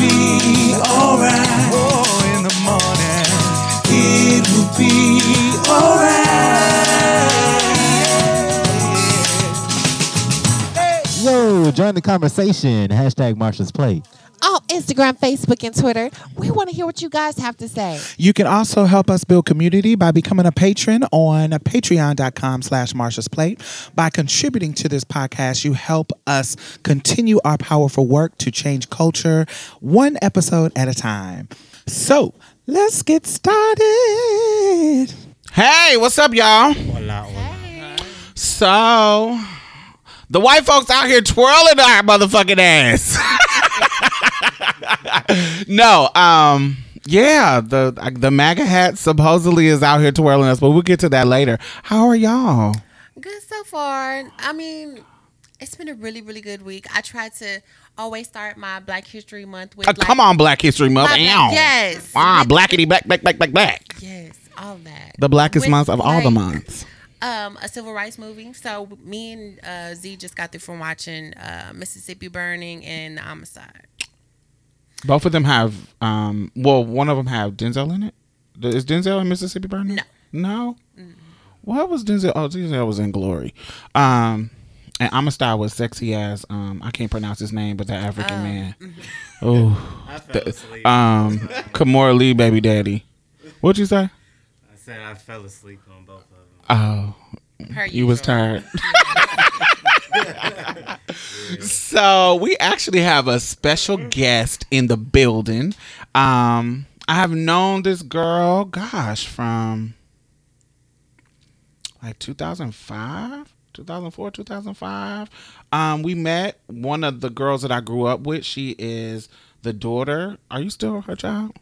Be alright. Oh, in the morning. It will be alright. Yo, join the conversation. Hashtag Marsha's Plate. On Instagram, Facebook, and Twitter, we want to hear what you guys have to say. You can also help us build community by becoming a patron on patreon.com slash Marsha's Plate. By contributing to this podcast, you help us continue our powerful work to change culture one episode at a time. So let's get started. Hey, what's up, y'all? So the white folks out here twirling our motherfucking ass. no, um, yeah, the the MAGA hat supposedly is out here twirling us, but we'll get to that later. How are y'all? Good so far. I mean, it's been a really, really good week. I try to always start my Black History Month with Uh, like, come on, Black History Month. my black- Ow. yes. Ah, blackity black, black, black, black, black. Yes, all that. The blackest With, month of all the months. Um, a civil rights movie. So me and uh, Z just got through from watching uh, Mississippi Burning and The Homicide. Both of them have, um, well, one of them have Denzel in it. Is Denzel in Mississippi Burning? No. No. What was Denzel? Oh, Denzel was in Glory. Um, and Amistad was sexy as um, I can't pronounce his name, but the African man. Oh, I fell asleep. um, Kimora Lee, baby daddy. What'd you say? I said I fell asleep on both of them. Oh, Per you was tired. so we actually have a special guest in the building. Um, I have known this girl, gosh, from like 2005, 2004, 2005. Um, we met one of the girls that I grew up with. She is the daughter. Are you still her child?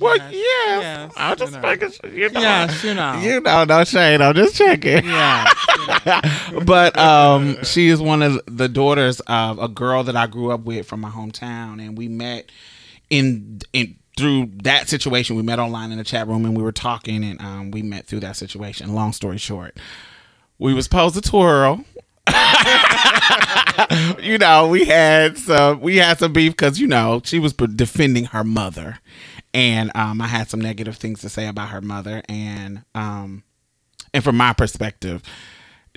Well, yes. yes, I'm just you know. making sure. You know. Yes, you know. You know, no shade. I'm just checking. Yeah. but um, she is one of the daughters of a girl that I grew up with from my hometown, and we met in in through that situation. We met online in the chat room, and we were talking, and um, we met through that situation. Long story short, we was supposed to twirl. you know, we had some we had some beef because you know she was defending her mother, and um, I had some negative things to say about her mother, and um, and from my perspective,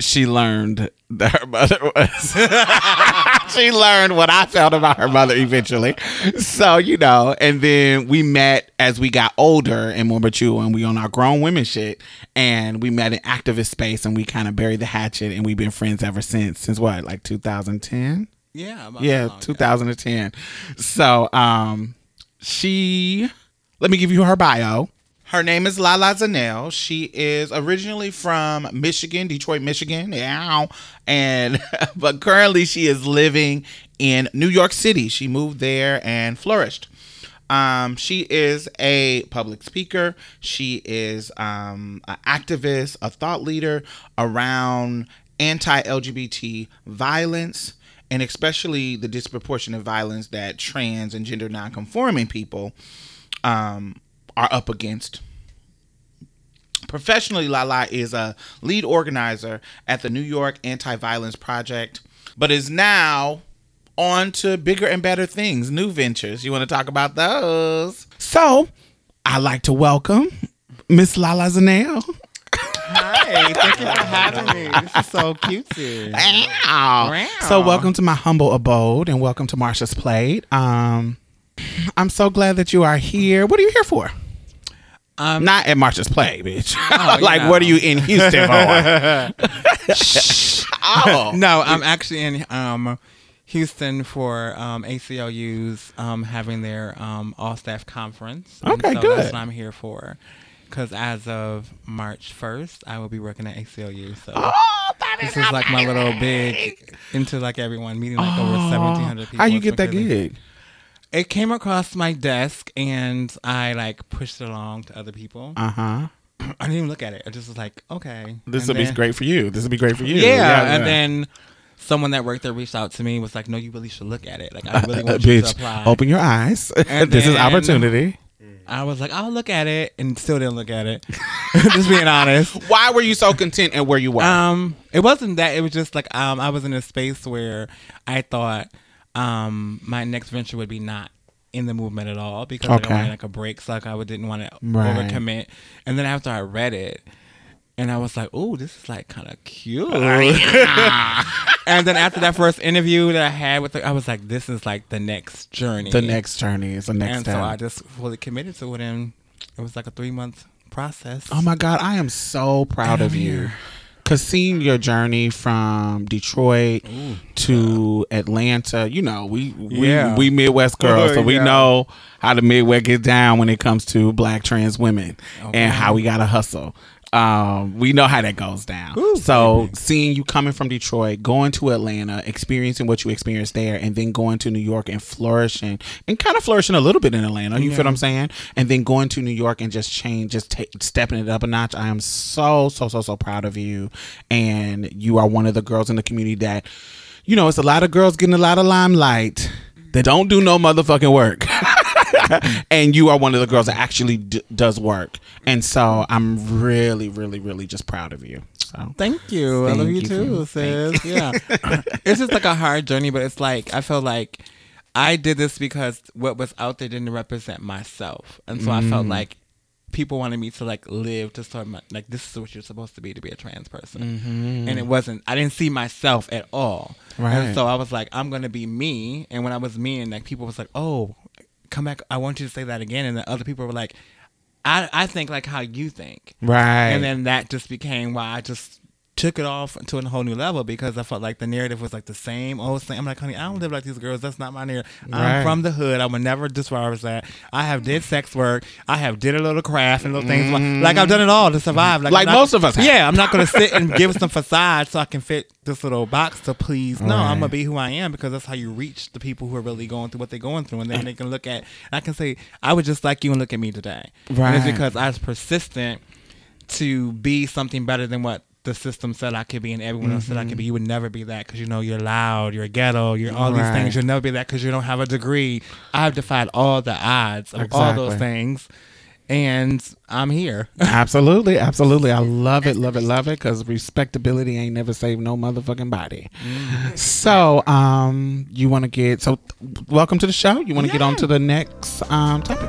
she learned that her mother was. she learned what I felt about her mother eventually. So, you know, and then we met as we got older and more mature and we on our grown women shit. And we met in activist space and we kind of buried the hatchet and we've been friends ever since. Since what, like 2010? Yeah. about yeah, that long, 2010. So, um, she, let me give you her bio. Her name is Lala Zannell. She is originally from Michigan, Detroit, Michigan. And but currently she is living in New York City. She moved there and flourished. Um, she is a public speaker. She is um, an activist, a thought leader around anti-LGBT violence, and especially the disproportionate violence that trans and gender nonconforming people um, are up against. Professionally, Lala is a lead organizer at the New York Anti Violence Project, but is now on to bigger and better things, new ventures. You want to talk about those? So, I'd like to welcome Miss Lala Zannell. Hi. Thank you for having me. This is so cutesy. Ow. So welcome to my humble abode and welcome to Marsha's Plate. Um, I'm so glad that you are here. What are you here for? Um, Not at Marsha's Play, bitch. Oh, like, what are you in Houston for? oh, no, I'm actually in um, Houston for um, ACLU's um, having their um, all staff conference. Okay, so good. That's what I'm here for. Because as of March 1st, I will be working at ACLU. So Oh, this is like my little big into like everyone meeting like over 1,700 people. How you get that gig? It came across my desk and I like pushed it along to other people. Uh huh. I didn't even look at it. I just was like, okay. This will be great for you. This will be great for you. Yeah, and then someone that worked there reached out to me was like, "No, you really should look at it. Like, I really want you to apply." open your eyes. And this is opportunity. I was like, "I'll look at it," and still didn't look at it. just being honest. Why were you so content and where you were? Um, it wasn't that. It was just like um, I was in a space where I thought um my next venture would be not in the movement at all because Okay. I wanted like a break, so like I would- didn't want to Right. overcommit. And then after I read it. And I was like, "Oh, this is like kind of cute." and then after that first interview that I had with her, I was like, "This is like the next journey." the next journey is the next and step. so I just fully committed to it, and it was like a three month process. Oh my God, I am so proud of you. Cause seeing your journey from Detroit to Atlanta, you know, we we, Yeah. we Midwest girls, so we Yeah. know how the Midwest gets down when it comes to black trans women and how we gotta hustle. Um, we know how that goes down. so seeing you coming from Detroit, going to Atlanta, experiencing what you experienced there, and then going to New York and flourishing and kind of flourishing a little bit in Atlanta. You feel what I'm saying? And then going to New York and just change, just ta stepping it up a notch. I am so so so so proud of you, and you are one of the girls in the community that, you know, it's a lot of girls getting a lot of limelight that don't do no motherfucking work. and you are one of the girls that actually d- does work. And so I'm really, really, really just proud of you. So Thank you. I love you, you too, thank sis. Yeah. it's just like a hard journey, but it's like I feel like I did this because what was out there didn't represent myself. And so I felt Mm. like people wanted me to like live to sort of my, like this is what you're supposed to be to be a trans person. And it wasn't I didn't see myself at all. Mm-hmm. And so I was like, I'm gonna be me. And when I was me and like people was like, Oh, come back I want you to say that again and then other people were like I, I think like how you think. right. And then that just became why I just took it off to a whole new level because I felt like the narrative was like the same old thing. I'm like, honey, I don't live like these girls. That's not my narrative. Right. I'm from the hood. I would never disregard that. I have did sex work. I have did a little craft and little things. Like I've done it all to survive. Mm-hmm. Like not- most of us have. Yeah, I'm not gonna sit and give some facade so I can fit this little box to please. No, I'm gonna be who I am because that's how you reach the people who are really going through what they're going through, and then they can look at. I can say, I would just like you and look at me today. And Right. it's because I was persistent to be something better than what the system said I could be and everyone else said I could be. You would never be that because you know you're loud, you're ghetto, you're all these things. You'll never be that because you don't have a degree. I've defied all the odds of all those things, and I'm here. absolutely, absolutely. I love it, love it, love it. Because respectability ain't never saved no motherfucking body. So, um, you want to get so? Welcome to the show. You want to get on to the next um topic?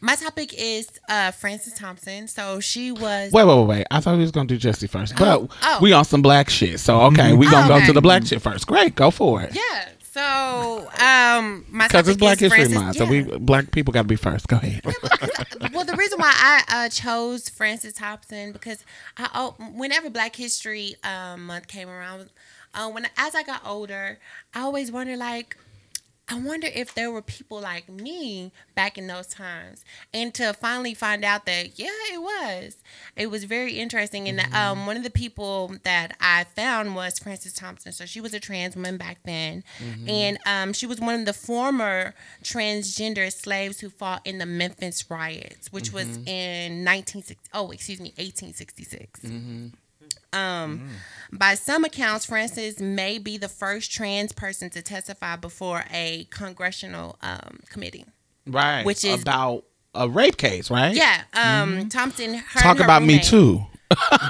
My topic is uh, Frances Thompson. So she was. Wait, wait, wait, wait. I thought we was gonna do Jesse first, but oh. we on some black shit. So okay, we gonna Oh, go to the black shit first. Great, go for it. Yeah. So um, my Because it's Black is History Month, so we black people got to be first. Go ahead. well, the reason why I uh, chose Frances Thompson because I oh, whenever Black History um, Month came around, uh, when as I got older, I always wondered like. I wonder if there were people like me back in those times, and to finally find out that yeah, it was. It was very interesting, and um, one of the people that I found was Frances Thompson. So she was a trans woman back then, and um, she was one of the former transgender slaves who fought in the Memphis riots, which was in 1960. Oh, excuse me, 1866. Um, by some accounts, Frances may be the first trans person to testify before a congressional um, committee. Right. Which is- about a rape case, right? Yeah, um, Thompson. Her and Talk about Me Too.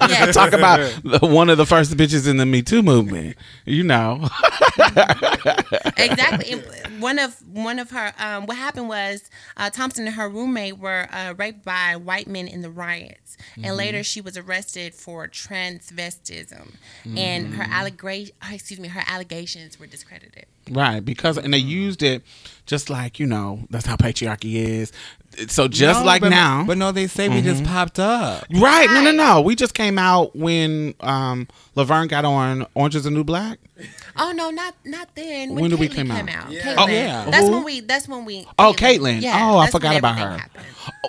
Yeah, Talk about the, one of the first bitches in the Me Too movement. You know. exactly. And One of one of her um, what happened was uh, Thompson and her roommate were uh, raped by white men in the riots, and later she was arrested for transvestism, and her allegation excuse me her allegations were discredited. Right, because and they used it just like you know that's how patriarchy is. So just No, like but- now, But no, they say we just popped up. right? No, no, no. We just came out when um Laverne got on Orange Is the New Black. Oh no, not not then. When did we Caitlyn come came out? Caitlyn. Oh, yeah. That's Who? when we. That's when we. Oh, Caitlyn. Yeah, Oh, I forgot about her. happened.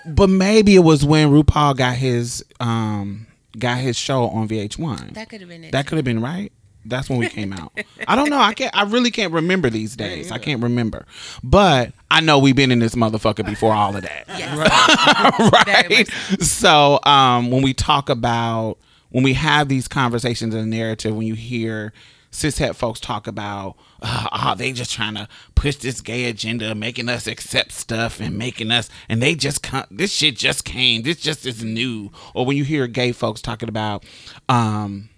But maybe it was when RuPaul got his um got his show on VH1. That could have been it. That could have been right. That's when we came out. I don't know. I can't. I really can't remember these days. I can't remember. But I know we've been in this motherfucker before all of that. Very right? So um, when we talk about when we have these conversations in the narrative, when you hear cishet folks talk about, oh, they just trying to push this gay agenda, making us accept stuff and making us, and they just come, this shit just came, this just is new. Or when you hear gay folks talking about, um,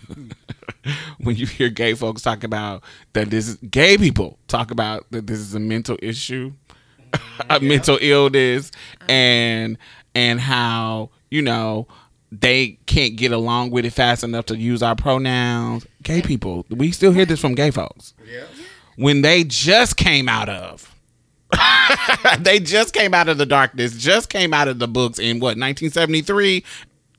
when you hear gay folks talk about that this is gay people talk about that this is a mental issue a mental illness and and how you know they can't get along with it fast enough to use our pronouns. Gay people we still hear this from gay folks. Yeah. when they just came out of they just came out of the darkness just came out of the books in what 1973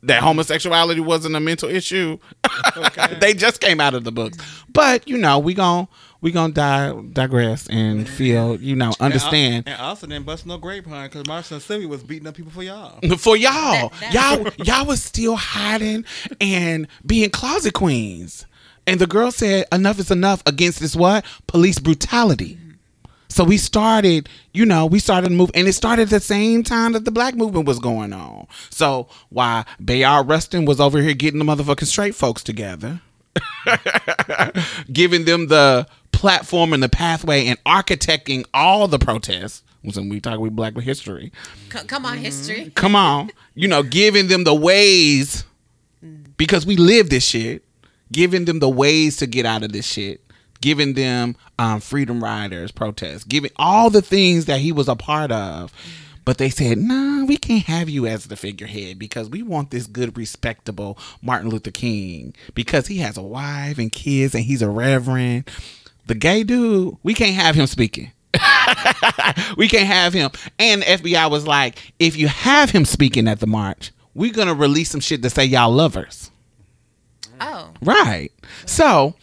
that homosexuality wasn't a mental issue they just came out of the books but you know we gon' we gonna di- digress and feel you know understand And also didn't bust no grapevine because Marsha and Sylvia was beating up people for y'all. for y'all. That- that- y'all y'all was still hiding and being closet queens. And the girl said enough is enough against this what? Police brutality. So we started, you know, we started to move, and it started at the same time that the black movement was going on. So why Bayard Rustin was over here getting the motherfucking straight folks together, giving them the platform and the pathway and architecting all the protests. When we talk with Black history, come on, history. Mm-hmm. come on, you know, giving them the ways because we live this shit, giving them the ways to get out of this shit, giving them um, freedom riders protests, giving all the things that he was a part of. But they said, nah, we can't have you as the figurehead because we want this good, respectable Martin Luther King because he has a wife and kids and he's a reverend. The gay dude, we can't have him speaking. we can't have him. And FBI was like, if you have him speaking at the march, we're gonna release some shit to say y'all lovers. Oh, Right. So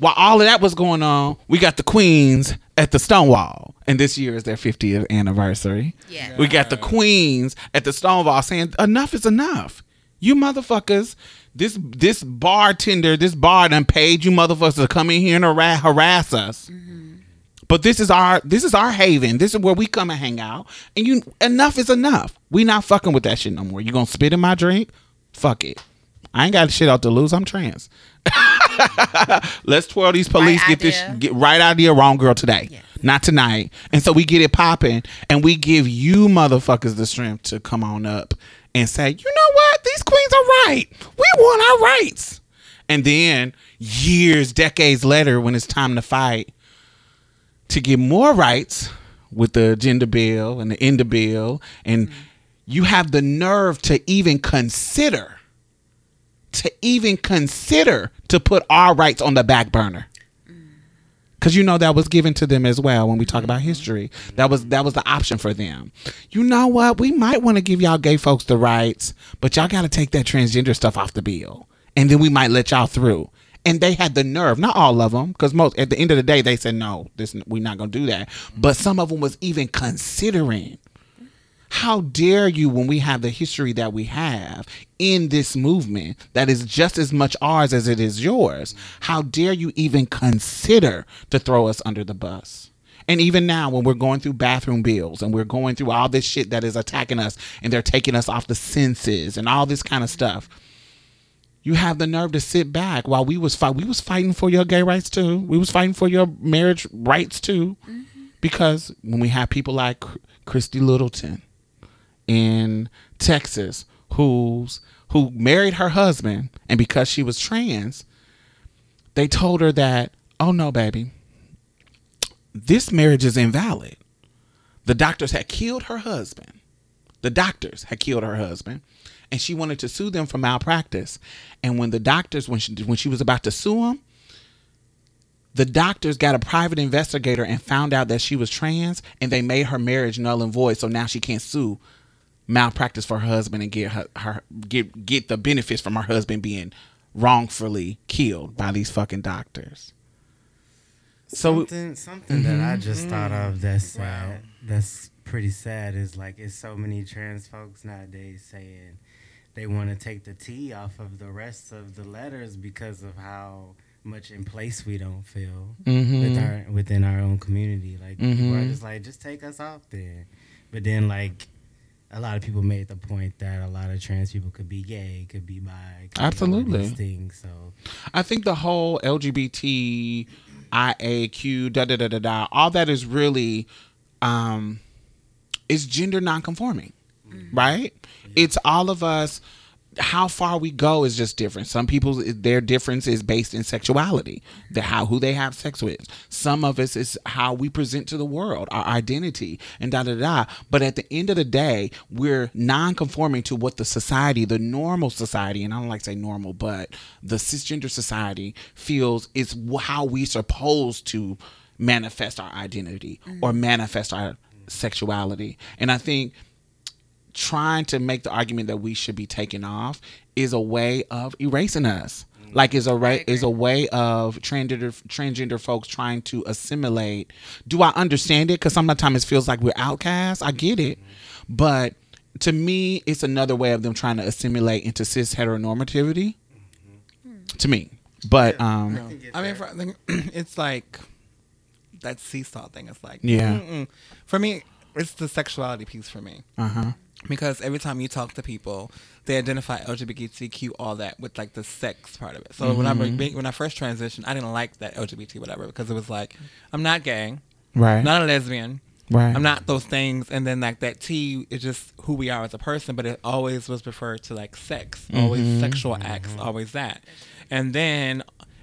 while all of that was going on, we got the Queens at the Stonewall. And this year is their 50th anniversary. Yeah. We got the Queens at the Stonewall saying, enough is enough. You motherfuckers, this this bartender, this bar done paid you motherfuckers to come in here and harass, harass us. Mm-hmm. But this is our this is our haven. This is where we come and hang out. And you enough is enough. We not fucking with that shit no more. You gonna spit in my drink? Fuck it. I ain't got shit out to lose. I'm trans. Let's twirl these police. Right get this get right out of idea, wrong girl today. Yes. Not tonight. And so we get it popping and we give you motherfuckers the strength to come on up and say, you know what? These queens are right. We want our rights. And then years, decades later, when it's time to fight to get more rights, with the gender bill and the gender bill, and mm-hmm. you have the nerve to even consider, to even consider to put our rights on the back burner. Cause you know that was given to them as well when we talk about mm-hmm. history. That was that was the option for them. You know what? We might want to give y'all gay folks the rights, but y'all got to take that transgender stuff off the bill, and then we might let y'all through. And they had the nerve, not all of them, because most at the end of the day they said no, this we're not gonna do that. Mm-hmm. But some of them was even considering. How dare you when we have the history that we have in this movement that is just as much ours as it is yours? How dare you even consider to throw us under the bus? And even now, when we're going through bathroom bills and we're going through all this shit that is attacking us and they're taking us off the senses and all this kind of stuff, you have the nerve to sit back while we was fight. We was fighting for your gay rights too. We was fighting for your marriage rights too, mm-hmm. because when we have people like Christy Littleton in Texas who's who married her husband and because she was trans, they told her that, "Oh no, baby. This marriage is invalid." The doctors had killed her husband. The doctors had killed her husband and she wanted to sue them for malpractice. And when the doctors when she when she was about to sue them, the doctors got a private investigator and found out that she was trans and they made her marriage null and void so now she can't sue malpractice for her husband and get her, her get get the benefits from her husband being wrongfully killed by these fucking doctors. So something something that I mm-hmm. just thought of mm-hmm. that's sad, uh, that's pretty sad is like it's so many trans folks nowadays saying they want to take the T off of the rest of the letters because of how much in place we don't feel with mm-hmm. our within our own community. Like people are just like, just take us off there. But then like a lot of people made the point that a lot of trans people could be gay, could be bi, could Absolutely. things. So I think the whole LGBT, IAQ, da da da da da, all that is really, um, is gender nonconforming, right? It's all of us. How far we go is just different. Some people, their difference is based in sexuality, the how who they have sex with. Some of us is how we present to the world, our identity, and da da da. But at the end of the day, we're non-conforming to what the society, the normal society, and I don't like to say normal, but the cisgender society feels is how we supposed to manifest our identity or mm-hmm. manifest our sexuality. And I think trying to make the argument that we should be taken off is a way of erasing us. Like is a right is a way of transgender transgender folks trying to assimilate. Do I understand it? Because sometimes it feels like we're outcasts. I get it, but to me, it's another way of them trying to assimilate into cis heteronormativity. To me, but um, I mean, for, I it's like that seesaw thing. It's like, Yeah. mm-mm. For me, it's the sexuality piece for me. uh huh, Because every time you talk to people, they identify LGBTQ all that with like the sex part of it. So when I Mm-hmm. when I first transitioned, I didn't like that LGBT whatever because it was like I'm not gay, right, not a lesbian. right, I'm not those things, and then like that T is just who we are as a person, but it always was referred to like sex, always Mm-hmm. sexual acts, always that. And then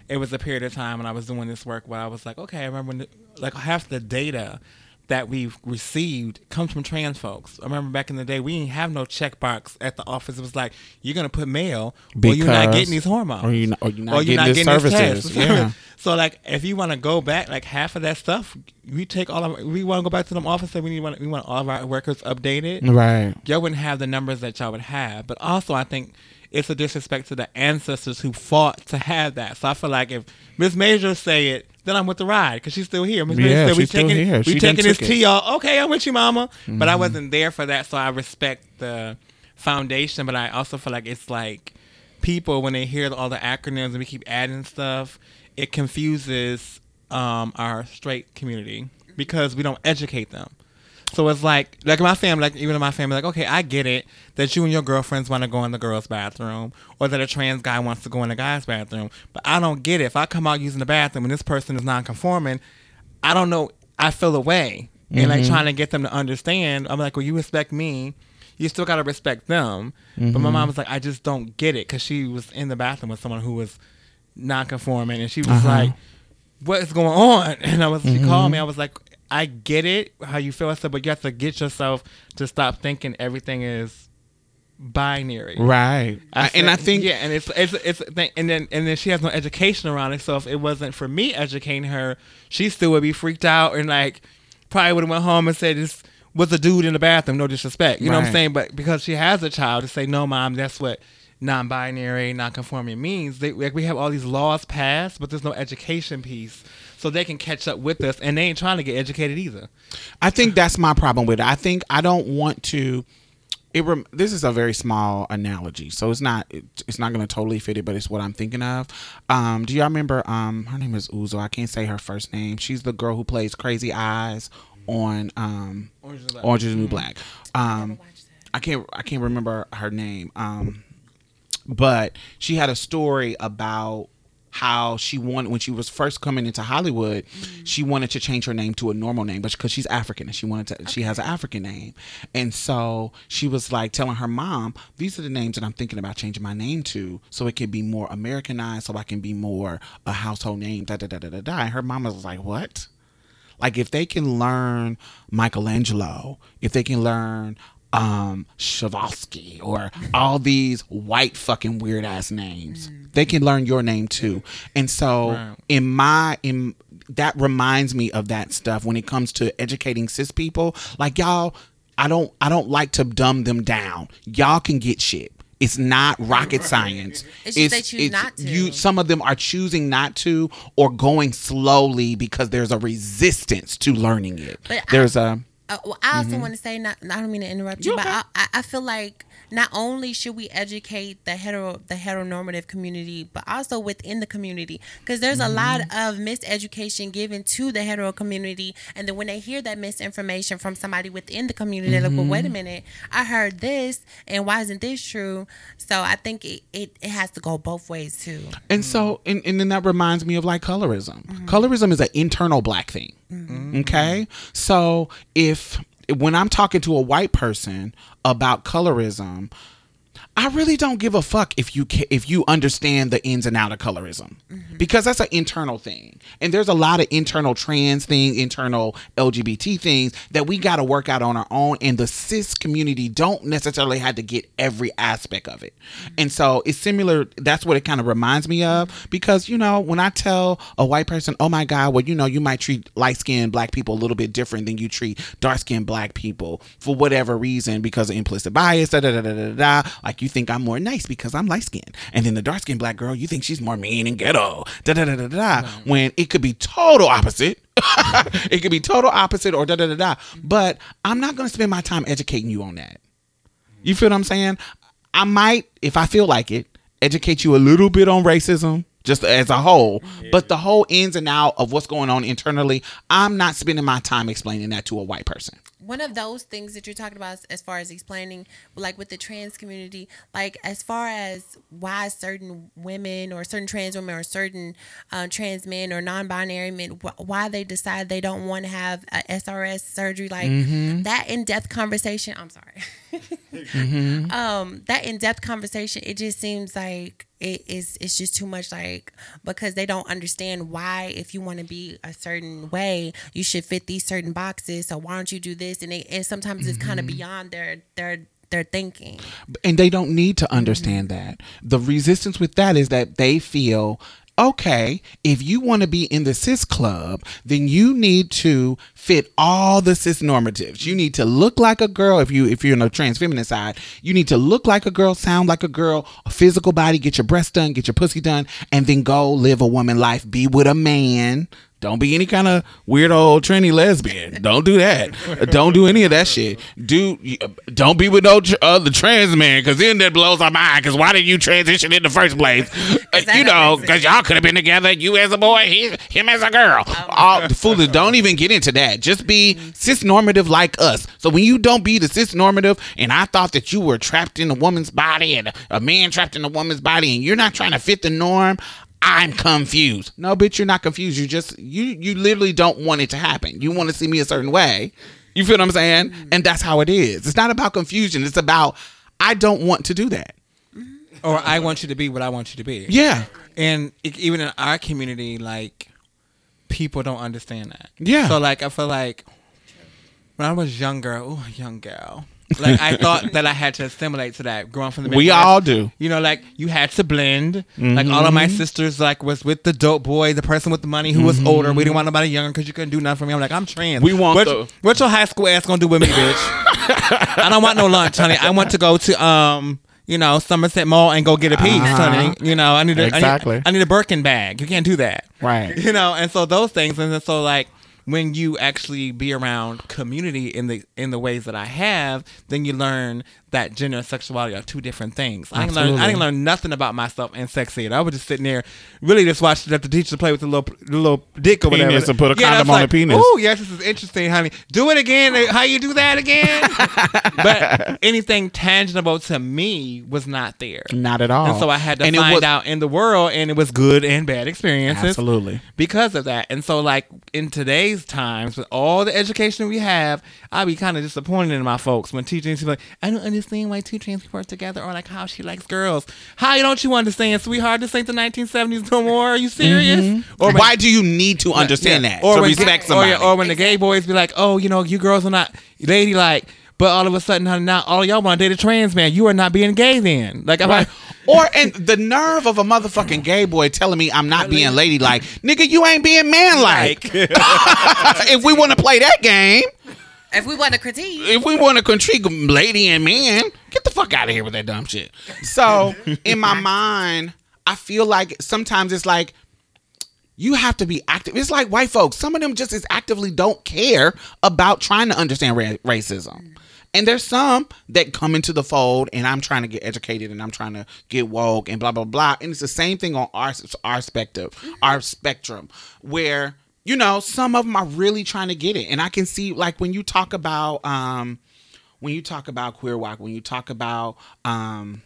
it was a period of time when I was doing this work where I was like, okay, I remember when the, like half the data that we've received comes from trans folks. I remember back in the day, we didn't have no checkbox at the office. It was like you're gonna put male, or you're not getting these hormones, or you not- or you're not getting these services. Yeah. So like, if you want to go back, like half of that stuff, we take all of. We want to go back to them offices. We need want we want all of our workers updated. right. Y'all wouldn't have the numbers that y'all would have. But also, I think it's a disrespect to the ancestors who fought to have that. So I feel like if Miss Major say it, then I'm with the ride because she's still here. Miss Yeah, said we she's still taking here. we She done taking this it. tea, y'all. Okay, I'm with you, Mama. But I Mm-hmm. wasn't there for that, so I respect the foundation. But I also feel like it's like people when they hear all the acronyms and we keep adding stuff, it confuses um, our straight community because we don't educate them. So it's like, like my family, like even in my family, like, okay, I get it that you and your girlfriends want to go in the girls' bathroom, or that a trans guy wants to go in the guy's bathroom, but I don't get it. If I come out using the bathroom and this person is non-conforming, I don't know. I feel away, and like mm-hmm. trying to get them to understand. I'm like, well, you respect me, you still gotta respect them. But my mm-hmm. mom was like, I just don't get it because she was in the bathroom with someone who was non-conforming, and she was uh-huh. like, "What is going on?" And I was, she called me. Mm-hmm. I was like, I get it how you feel, but you have to get yourself to stop thinking everything is binary. Right. I- and I think yeah, and it's it's it's and then and then she has no education around it. So if it wasn't for me educating her, she still would be freaked out and like probably would have went home and said this was a dude in the bathroom. No disrespect, you know what I'm saying? But because she has a child, to say no, mom, that's what non-binary, non-conforming means. They, like we have all these laws passed, but there's no education piece, so they can catch up with us, and they ain't trying to get educated either. I think that's my problem with it. I think I don't want to. It rem, this is a very small analogy, so it's not it, it's not going to totally fit it, but it's what I'm thinking of. Um, do y'all remember? Um, her name is Uzo. I can't say her first name. She's the girl who plays Crazy Eyes on um, Orange is the New Black. Orange is the New Black. Um, I can't I can't remember her name. Um, but she had a story about how she wanted when she was first coming into Hollywood, mm-hmm. she wanted to change her name to a normal name, but because she's African and she wanted to, she has an African name, and so she was like telling her mom, "These are the names that I'm thinking about changing my name to, so it can be more Americanized, so I can be more a household name." Da da da da da da. And her mom was like, "What?" Like if they can learn Michelangelo, if they can learn um Shavalsky or all these white fucking weird ass names, they can learn your name too. And so Right. in my in that reminds me of that stuff when it comes to educating cis people. Like y'all, I don't I don't like to dumb them down. Y'all can get shit. It's not rocket science. It's just they choose not to. You some of them are choosing not to or going slowly because there's a resistance to learning it. But there's a Uh, well, I also want to say, not, I don't mean to interrupt you, You but okay. I, I- I feel like not only should we educate the hetero, the heteronormative community, but also within the community, because there's a lot mm-hmm. of miseducation given to the hetero community, and then when they hear that misinformation from somebody within the community, they're like, well, wait a mm-hmm. minute, I heard this, and why isn't this true? So I think it, it, it has to go both ways too. And so, mm-hmm. and, and then that reminds me of like colorism. Colorism is an internal black thing. Okay. So if, when I'm talking to a white person about colorism, I really don't give a fuck if you ca- if you understand the ins and out of colorism mm-hmm. because that's an internal thing, and there's a lot of internal trans things, internal LGBT things that we got to work out on our own, and the cis community don't necessarily have to get every aspect of it, mm-hmm. and so it's similar. That's what it kind of reminds me of mm-hmm. because you know when I tell a white person, oh my god, well you know you might treat light skinned black people a little bit different than you treat dark skinned black people for whatever reason because of implicit bias, da da da da da da. Like you think I'm more nice because I'm light skinned, and then the dark skinned black girl, you think she's more mean and ghetto, da da da da da. When it could be total opposite. it could be total opposite or da da da da. But I'm not gonna spend my time educating you on that. You feel what I'm saying? I might, if I feel like it, educate you a little bit on racism, just as a whole. But the whole ins and out of what's going on internally, I'm not spending my time explaining that to a white person. One of those things that you're talking about as, far as explaining like with the trans community like as far as why certain women or certain trans women or certain uh, trans men or non-binary men wh- why they decide they don't want to have a srs surgery like that in-depth conversation i'm sorry. Um that in-depth conversation it just seems like it is it's just too much like because they don't understand why if you want to be a certain way you should fit these certain boxes so why don't you do this? And they and sometimes it's kind of mm-hmm. beyond their their their thinking. And they don't need to understand mm-hmm. that. The resistance with that is that they feel okay, if you want to be in the cis club, then you need to fit all the cis normatives. You need to look like a girl if you if you're in the trans feminine side. You need to look like a girl, sound like a girl, a physical body, get your breasts done, get your pussy done, and then go live a woman life, be with a man. Don't be any kind of weird old tranny lesbian. Don't do that. don't do any of that shit. Do don't be with no tr- other trans man because then that blows our mind. Because why did you transition in the first place? Uh, you know, because y'all could have been together. You as a boy, he, him as a girl. All foolish. Don't even get into that. Just be cis normative like us. So when you don't be the cis normative, and I thought that you were trapped in a woman's body and a man trapped in a woman's body, and you're not trying to fit the norm. I'm confused. No, bitch, you're not confused. You just you you literally don't want it to happen. You want to see me a certain way. You feel what I'm saying? Mm-hmm. And that's how it is. It's not about confusion. It's about I don't want to do that. Mm-hmm. Or I want you to be what I want you to be. Yeah. And e- even in our community, like people don't understand that. Yeah. So like I feel like when I was younger, oh young girl. Like I thought that I had to assimilate to that growing from the We all do. You know, like you had to blend. Like all of my sisters, like was with the dope boy, the person with the money who was older. We didn't want nobody younger because you couldn't do nothing for me. I'm like, I'm trans. We want what, the- what your high school ass gonna do with me, bitch? I don't want no lunch, honey. I want to go to um, you know, Somerset Mall and go get a piece, honey. You know, I need a, I need- Exactly. I need, a Birkin bag. You can't do that, Right. You know, and so those things, and then so like when you actually be around community in the in the ways that I have, then you learn that gender and sexuality are two different things. I didn't learn I didn't learn nothing about myself and sex ed. I was just sitting there, really just watching the teacher play with the little the little dick or whatever. Penis and put a Yeah, condom on the penis. Oh yes, this is interesting, honey. Do it again. How you do that again? but anything tangible to me was not there. Not at all. And so I had to And find was- out in the world, and it was good and bad experiences. Absolutely. Because of that. And so, like, in today's times, with all the education we have, I be kind of disappointed in my folks when teachers be like, I don't understand why two trans people are together or like how she likes girls. How don't you understand, sweetheart? This ain't the 1970s no more. Are you serious? Mm-hmm. Or when- Why do you need to understand yeah. that? Or respect or, somebody. yeah, or when the gay boys be like, oh, you know, you girls are not ladylike. But all of a sudden, honey, now all y'all want to date a trans man. You are not being gay then. Like, I'm like, Or and the nerve of a motherfucking gay boy telling me I'm not being ladylike, nigga, you ain't being manlike. if we want to play that game, If we want to critique, if we want to critique lady and man, get the fuck out of here with that dumb shit. So in my mind, I feel like sometimes it's like you have to be active. It's like white folks. Some of them just as actively don't care about trying to understand ra- racism. And there's some that come into the fold, and I'm trying to get educated, and I'm trying to get woke, and blah blah blah. And it's the same thing on our our spectrum, our spectrum, where you know some of them are really trying to get it, and I can see like when you talk about um when you talk about queer walk, when you talk about um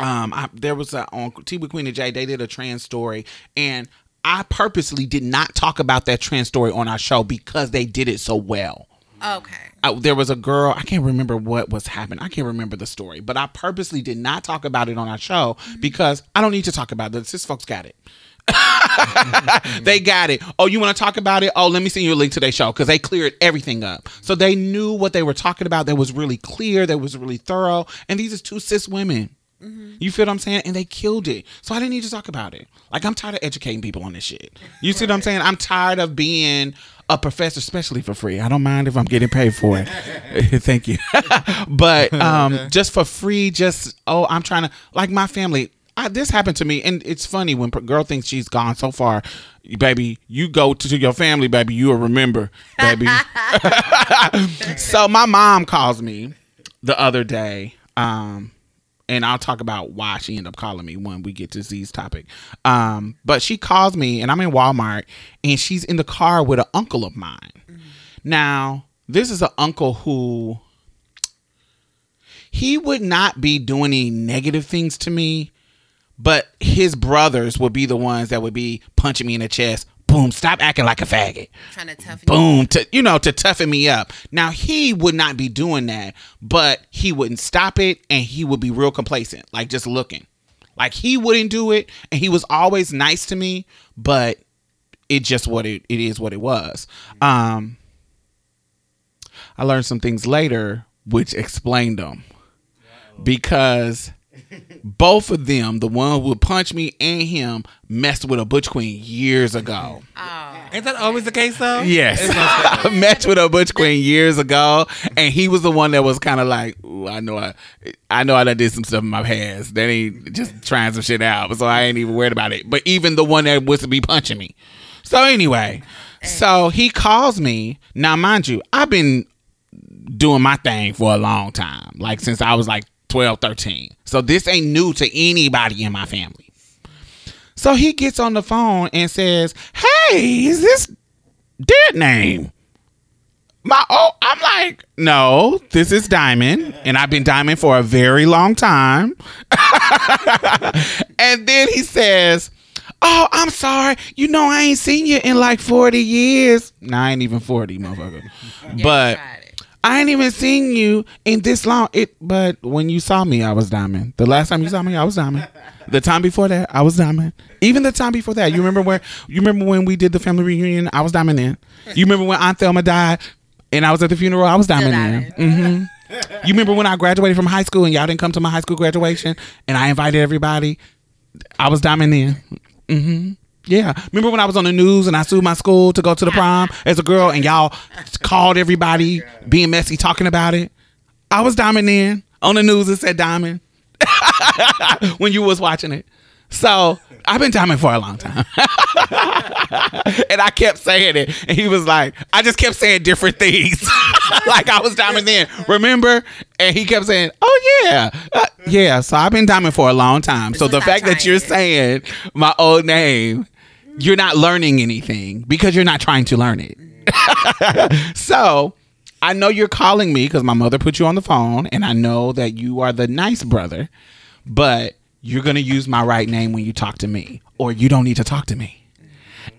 um I, there was a on T with Queen and Jay they did a trans story and I purposely did not talk about that trans story on our show because they did it so well. okay. I, there was a girl I can't remember what was happening. I can't remember the story, but I purposely did not talk about it on our show mm-hmm. because I don't need to talk about it. Cis folks got it. Mm-hmm. they got it. Oh, you want to talk about it? Oh, let me send you a link to their show because they cleared everything up. So they knew what they were talking about. That was really clear. That was really thorough. And these are two cis women. Mm-hmm. You feel what I'm saying? And they killed it. So I didn't need to talk about it. Like I'm tired of educating people on this shit. You see what I'm saying? I'm tired of being a professor, especially for free. I don't mind if I'm getting paid for it. Thank you. but um, just for free, just oh, I'm trying to like my family. I, this happened to me, and it's funny when girl thinks she's gone so far, baby. You go to, to your family, baby. You will remember, baby. so my mom calls me the other day, um, and I'll talk about why she ended up calling me when we get to Z's topic. Um, but she calls me, and I'm in Walmart, and she's in the car with an uncle of mine. Now, this is an uncle who he would not be doing any negative things to me, but his brothers would be the ones that would be punching me in the chest. Boom, stop acting like a faggot. Trying to toughen you. boom to you know to toughen me up. Now he would not be doing that but he wouldn't stop it and he would be real complacent like just looking. Like he wouldn't do it and he was always nice to me but it just what it, it is what it was. Um i learned some things later which explained them. Because both of them the one who would punch me and him messed with a butch queen years ago oh. Ain't that always the case though? Yes. I met with a Butch Queen years ago, and he was the one that was kind of like, I know I, I know I done did some stuff in my past. That ain't just trying some shit out, so I ain't even worried about it. But even the one that was to be punching me. So anyway, so he calls me. Now, mind you, I've been doing my thing for a long time, like since I was like 12, 13. So this ain't new to anybody in my family. So he gets on the phone and says, Hey, is this dead name? My oh, I'm like, no, this is Diamond, and I've been Diamond for a very long time. and then he says, Oh, I'm sorry. You know I ain't seen you in like 40 years. Nah, I ain't even 40, motherfucker. But. I ain't even seen you in this long. It, but when you saw me, I was diamond. The last time you saw me, I was diamond. The time before that, I was diamond. Even the time before that, you remember where? You remember when we did the family reunion? I was diamond then. You remember when Aunt Thelma died, and I was at the funeral? I was diamond then. diamond. hmm You remember when I graduated from high school and y'all didn't come to my high school graduation, and I invited everybody? I was diamond then. hmm Yeah. Remember when I was on the news and I sued my school to go to the prom as a girl and y'all called everybody being messy talking about it? I was diamond then. On the news it said diamond when you was watching it. So I've been diamond for a long time. and I kept saying it. And he was like, I just kept saying different things. like I was diamond then. Remember? And he kept saying, Oh yeah. Uh, yeah. So I've been diamond for a long time. So the fact that you're it. saying my old name, you're not learning anything because you're not trying to learn it. so I know you're calling me because my mother put you on the phone, and I know that you are the nice brother, but you're gonna use my right name when you talk to me, or you don't need to talk to me.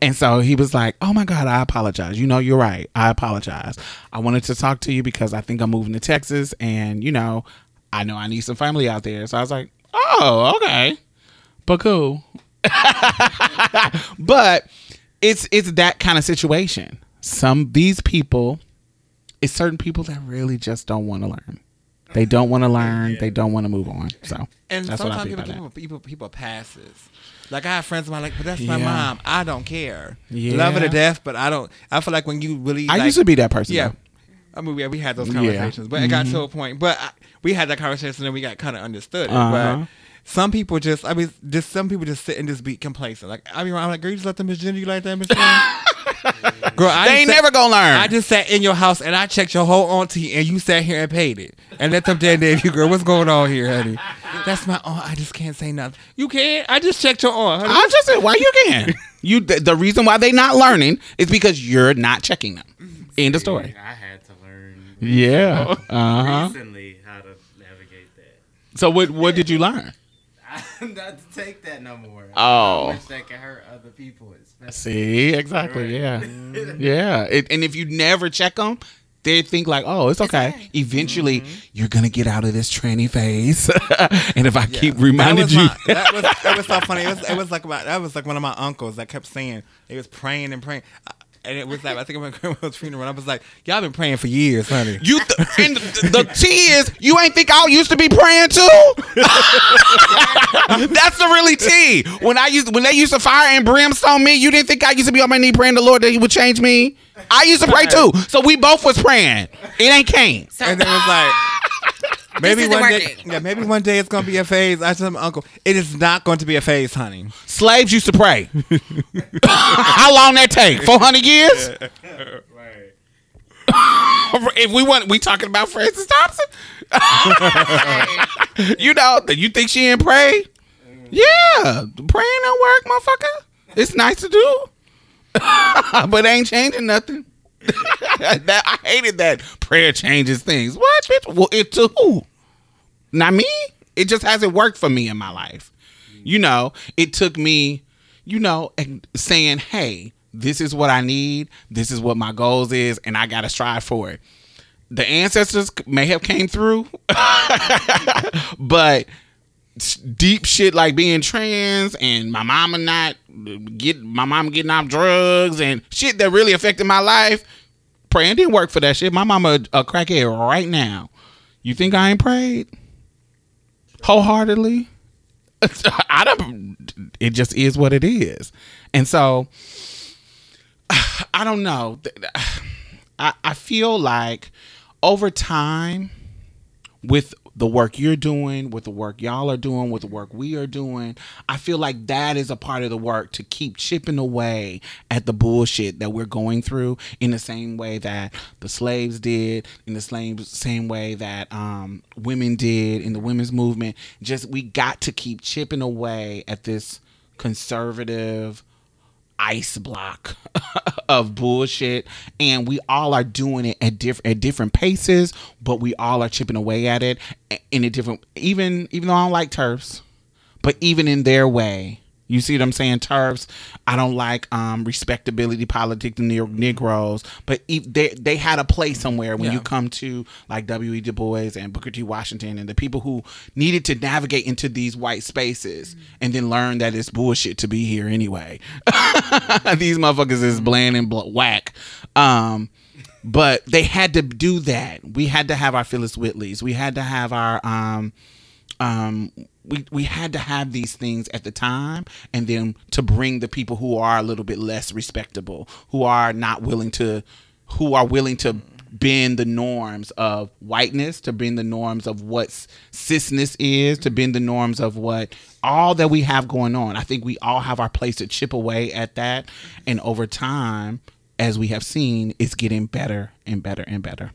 And so he was like, "Oh my God, I apologize. You know, you're right. I apologize. I wanted to talk to you because I think I'm moving to Texas, and you know, I know I need some family out there." So I was like, "Oh, okay, but cool." but it's it's that kind of situation. Some these people, it's certain people that really just don't want to learn. They don't want to learn. They don't want to move on. So And that's sometimes people, that. people people passes. Like I have friends of mine like, but that's my Yeah. mom. I don't care. Yeah. Love her to death, but I don't. I feel like when you really, I like- used to be that person. Yeah. though. I mean, we, we had those Yeah. Mm-hmm. conversations, but it got to a point. But I, we had that conversation and we got kind of understood it. Uh-huh. But some people just, I mean, just some people just sit and just be complacent. Like I mean, I'm like, girl, you just let them misgender you like that, Miss Girl, I They ain't sat- never gonna learn. I just sat in your house and I checked your whole auntie and you sat here and paid it and let them dead name you, girl. What's going on here, honey? That's my aunt. I just can't say nothing. You can't. I just checked your aunt. honey. I just said, why you can't? You the, the reason why they not learning is because you're not checking them. End of story. I had to learn Yeah. Uh huh. recently how to navigate that. So what what did you learn? Not to take that no more. Oh. How much that can hurt other people, especially. See, exactly. Yeah, yeah. It, and if you never check them, they think like, oh, it's okay. okay. Eventually, you're gonna get out of this tranny phase. and if I keep reminding you, my- that was that was so funny. It was, it was like my, that was like one of my uncles that kept saying he was praying and praying, Uh, and it was like I think my grandma's funeral. And I was like, y'all been praying for years, honey. you th- and the, the tea is, you ain't think I used to be praying too. That's the really tea. When I used when they used to fire and brimstone me, you didn't think I used to be on my knee praying the Lord that He would change me. I used to pray too. So we both was praying. It ain't came. So and it was like maybe one day, yeah, maybe one day it's gonna be a phase. I told my uncle, it is not going to be a phase, honey. Slaves used to pray. How long that take? Four hundred years? if we want, we talking about Frances Thompson. you know, that you think she didn't pray? Yeah, praying don't work, motherfucker. It's nice to do, but it ain't changing nothing. that I hated that prayer changes things. What, bitch? Well, it to who? Not me. It just hasn't worked for me in my life. You know, it took me, you know, saying, "Hey, this is what I need. This is what my goals is, and I got to strive for it." The ancestors may have came through, but deep shit like being trans and my mama not get my mama getting off drugs and shit that really affected my life. Praying didn't work for that shit. My mama a, a crackhead right now. You think I ain't prayed wholeheartedly? I don't. It just is what it is, and so I don't know. I I feel like over time with the work you're doing, with the work y'all are doing, with the work we are doing, I feel like that is a part of the work to keep chipping away at the bullshit that we're going through in the same way that the slaves did, in the same same way that um, women did in the women's movement. Just we got to keep chipping away at this conservative ice block of bullshit. And we all are doing it at different at different paces but we all are chipping away at it in a different even even though I don't like turfs but even in their way You see what I'm saying? Turfs. I don't like um, respectability politics and neg- Negroes, but they they had a place somewhere when Yeah. you come to like W. E. Du Bois and Booker T. Washington and the people who needed to navigate into these white spaces and then learn that it's bullshit to be here anyway. these motherfuckers is bland and bl- whack. Um, but they had to do that. We had to have our Phillis Wheatleys. We had to have our um, um, we we had to have these things at the time, and then to bring the people who are a little bit less respectable, who are not willing to, who are willing to bend the norms of whiteness, to bend the norms of what cisness is, to bend the norms of what all that we have going on. I think we all have our place to chip away at that, and over time, as we have seen, it's getting better and better and better.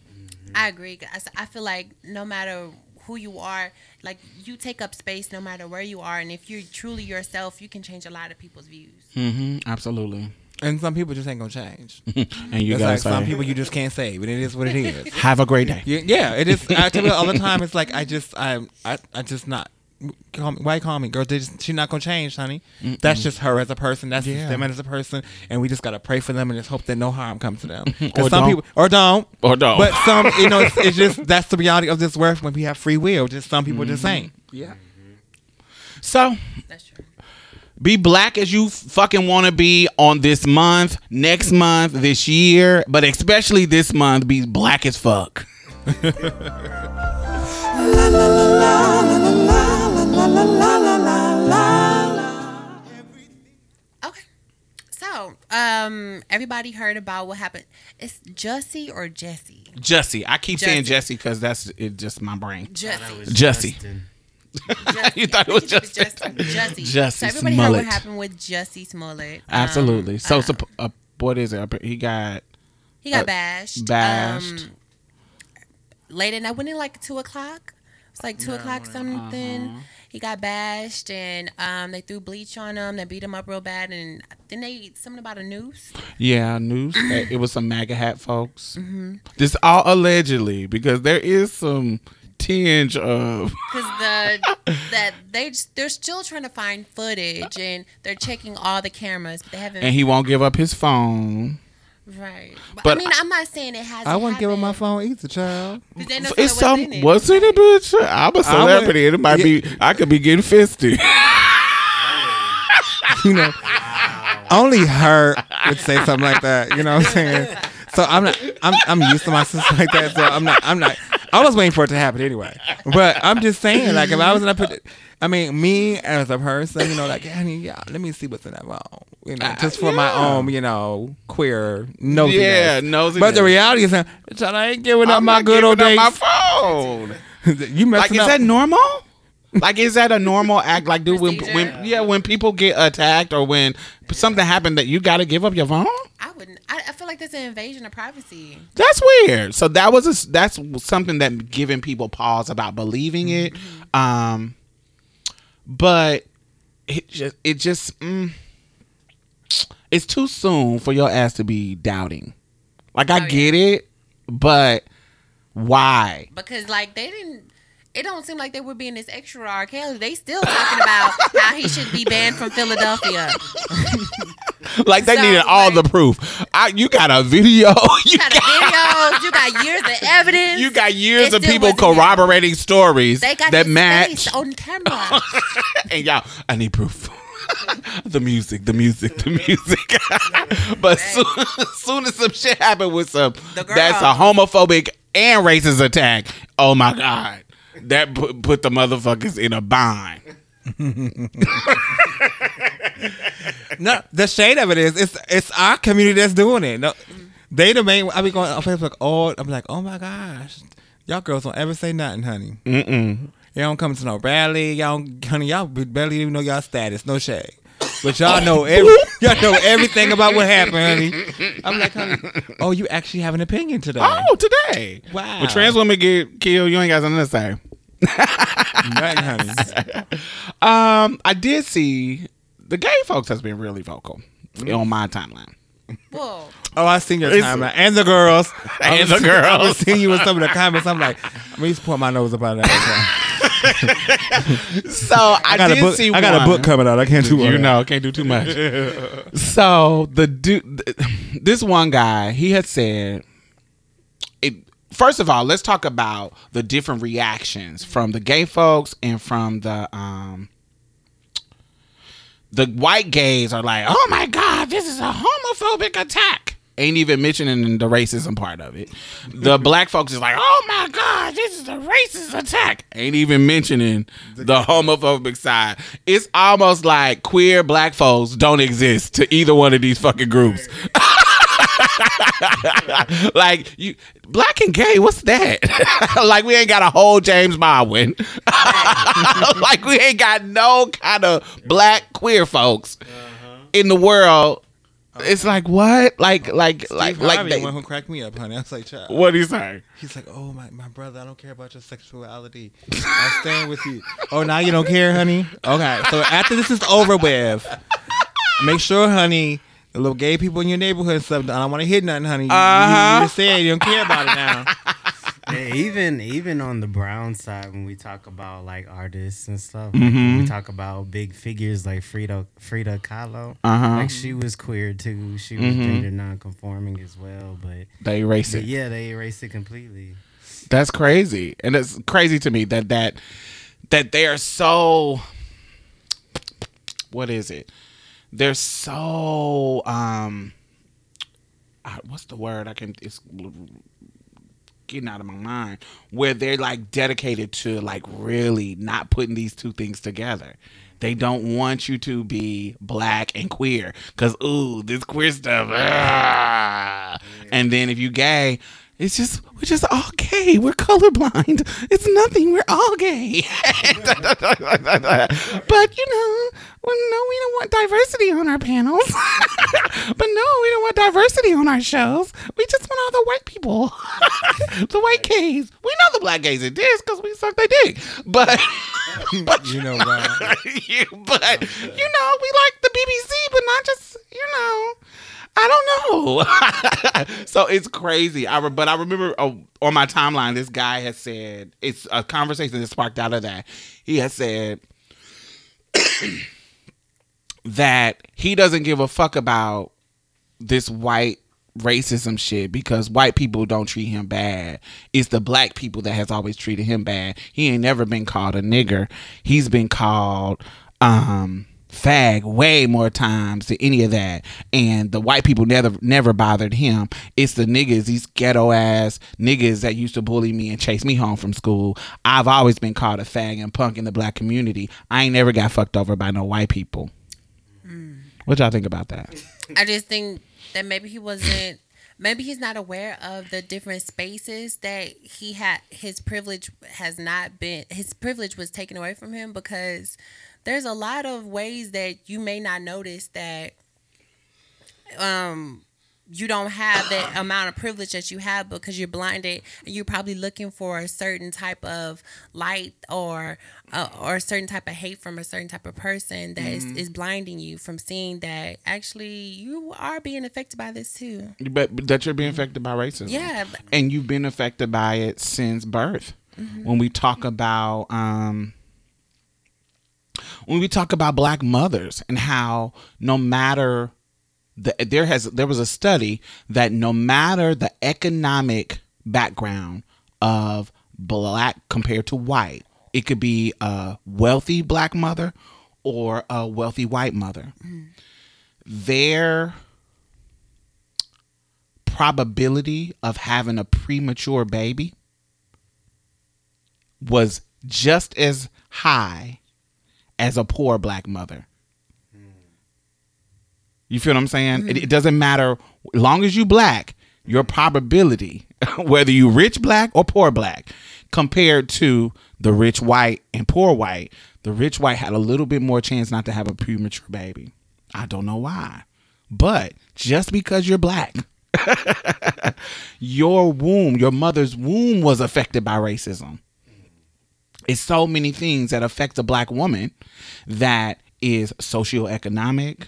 I agree. I feel like no matter who you are, like you take up space no matter where you are, and if you're truly yourself, you can change a lot of people's views. Mm-hmm. Absolutely. And some people just ain't gonna change. And you It's guys like some people you just can't save, and it is what it is. have a great day. Yeah, yeah, it is. I tell you all the time. It's like I just, I, I, I just not. Call me, why you call me, girl? They just, she's not gonna change, honey. That's just her as a person. That's just Yeah. them as a person, and we just gotta pray for them and just hope that no harm comes to them. Or some don't. people, or don't, Or don't. But some, you know, it's, it's just that's the reality of this world when we have free will. Just some people just mm-hmm. ain't. Yeah. So That's true. be black as you fucking want to be on this month, next month, this year, but especially this month, be black as fuck. Okay. So, um, everybody heard about what happened. It's Jussie or Jesse? Jesse, I keep saying Jesse because that's it. Just my brain. Jesse. Jesse. Jussie. You thought it was think Justin. Jussie. Jussie So everybody heard what happened with Jussie Smollett. Um, Absolutely. so, uh, so uh, what is it? He got he got uh, bashed. bashed. Um, late at night, when it like two o'clock? It's like two o'clock something. Uh-huh. He got bashed and um, they threw bleach on him. They beat him up real bad, and then they something about a noose. yeah news. Uh, it was some MAGA hat folks. Mm-hmm. This all allegedly because there is some tinge of because the that they just- they're still trying to find footage and they're checking all the cameras, but they haven't. and he won't give up his phone. Right, but, But I mean, I'm not saying it hasn't. I wouldn't give her my phone either, child. It's some what's in it, bitch? I'm a celebrity. and it might be I could be getting fisted. you know, only her would say something like that. You know what I'm saying? So I'm not. I'm I'm used to my sister like that. So I'm not. I'm not. I was waiting for it to happen anyway. But I'm just saying, like, if I was gonna put, it, I mean, me as a person, you know, like, honey, yeah, let me see what's in that phone. You know, just for my own, you know, queer nosiness. Yeah, nosiness. But the reality is, I ain't giving up I'm my not good old days. My phone. you Like, messing is that normal? Like, is that a normal act? Like, do when, when yeah, when people get attacked or when something happened that you got to give up your phone? I wouldn't. I, I feel like that's an invasion of privacy. That's weird. So that was a that's something that giving people pause about believing it. Um, but it just it just mm, it's too soon for your ass to be doubting. Like I Oh, yeah. get it, but why? because like they didn't. It don't seem like they were being this extra R. Kelly. They still talking about how he should be banned from Philadelphia. Like they So, needed all like- the proof. I, you got a video. You You got a videos. You got years of evidence. You got years of people corroborating stories They got that match. on camera. and y'all, I need proof. the music, the music, the music. but soon, soon as some shit happened with some that's a homophobic and racist attack, oh my god, that put, put the motherfuckers in a bind. No, the shade of it is it's it's our community that's doing it. No, they the main. I be going on Facebook. Oh, I'm like, oh my gosh, y'all girls don't ever say nothing, honey. Mm-mm. Y'all don't come to no rally. Y'all, don't, honey, y'all barely even know y'all status. No shade. But y'all know every, y'all know everything about what happened, honey. I'm like, honey, oh, you actually have an opinion today. Oh, today. Wow. When trans women get killed, you ain't got something to say. Nothing, honey. Um, I did see the gay folks has been really vocal on my timeline. Whoa. Oh, I seen your timeline and the girls And was- the girls. I was seeing you in some of the comments. I'm like, I'm used to point my nose up out of that. so I, I got a did book. see I got a book coming out. I can't do You know, can't do too much. so the dude, this one guy, he had said. First of all, let's talk about the different reactions from the gay folks and from the um. The white gays are like, "Oh my god, this is a homophobic attack." Ain't even mentioning the racism part of it. The black folks is like, "Oh my god, this is a racist attack." Ain't even mentioning the homophobic side. It's almost like queer black folks don't exist to either one of these fucking groups. like you black and gay what's that like we ain't got a whole james baldwin like we ain't got no kind of black queer folks uh-huh. in the world it's like what like like like Steve like Harvey, they, the one who cracked me up, honey. I was like, child. what do you say He's like, oh my, my brother, I don't care about your sexuality. I'm staying with you. Oh, now you don't care, honey. Okay, so after this is over with, make sure, honey, the little gay people in your neighborhood and stuff. I don't want to hit nothing, honey. You, Uh-huh. you, you just said you don't care about it now. Yeah, even even on the brown side, when we talk about like artists and stuff, Mm-hmm. like, when we talk about big figures like Frida Frida Kahlo. Uh-huh. Like she was queer too. She was Mhm. gender non-conforming as well, but, they erase but it yeah, they erased it completely. That's crazy, and it's crazy to me that that that they are so. What is it? They're so um. What's the word? I can. It's getting out of my mind. Where they're like dedicated to like really not putting these two things together. They don't want you to be black and queer because ooh, this queer stuff. ah. And then if you gay, it's just we're just all gay. We're colorblind. It's nothing. We're all gay. but you know, well, no, we don't want diversity on our panels. but no, we don't want diversity on our shows. We just want all the white people, the white gays. We know the black gays exist because we suck their dick. But but You know you, but you know, we like the BBC, but not just you know. I don't know. so it's crazy. I re- but I remember uh, on my timeline, this guy has said it's a conversation that sparked out of that. He has said that he doesn't give a fuck about this white racism shit because white people don't treat him bad. It's the black people that has always treated him bad. He ain't never been called a nigger. He's been called um fag way more times than any of that. And the white people never never bothered him. It's the niggas, these ghetto ass niggas that used to bully me and chase me home from school. I've always been called a fag and punk in the black community. I ain't never got fucked over by no white people. What y'all think about that? I just think that maybe he wasn't maybe he's not aware of the different spaces that he had his privilege has not been his privilege was taken away from him because there's a lot of ways that you may not notice that um you don't have that amount of privilege that you have because you're blinded and you're probably looking for a certain type of light or uh, or a certain type of hate from a certain type of person that is, is blinding you from seeing that actually you are being affected by this too But, but that you're being affected by racism. yeah And you've been affected by it since birth. Mm-hmm. When we talk about um when we talk about black mothers and how no matter the, there has there was a study that no matter the economic background of black compared to white, it could be a wealthy black mother or a wealthy white mother. Mm-hmm. Their probability of having a premature baby was just as high as a poor black mother. You feel what I'm saying? It, it doesn't matter. Long as you black, your probability, whether you rich black or poor black, compared to the rich white and poor white, the rich white had a little bit more chance not to have a premature baby. I don't know why. But just because you're black, your womb, your mother's womb was affected by racism. It's so many things that affect a black woman that is socioeconomic,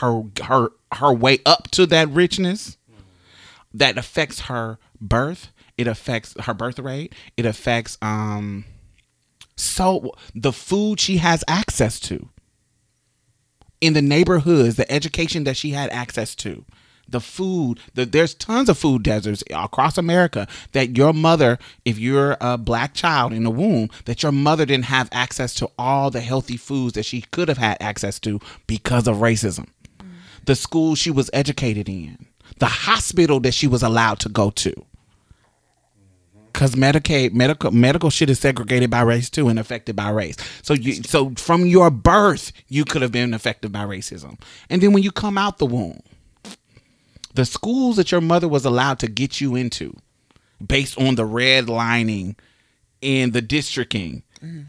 her her her way up to that richness that affects her birth. It affects her birth rate. It affects um so the food she has access to in the neighborhoods, the education that she had access to, the food, the, there's tons of food deserts across America that your mother, if you're a black child in the womb, that your mother didn't have access to all the healthy foods that she could have had access to because of racism. The school she was educated in, the hospital that she was allowed to go to. Cause Medicaid, medical, medical shit is segregated by race too, and affected by race. So you, so from your birth, you could have been affected by racism, and then when you come out the womb, the schools that your mother was allowed to get you into, based on the red lining and the districting,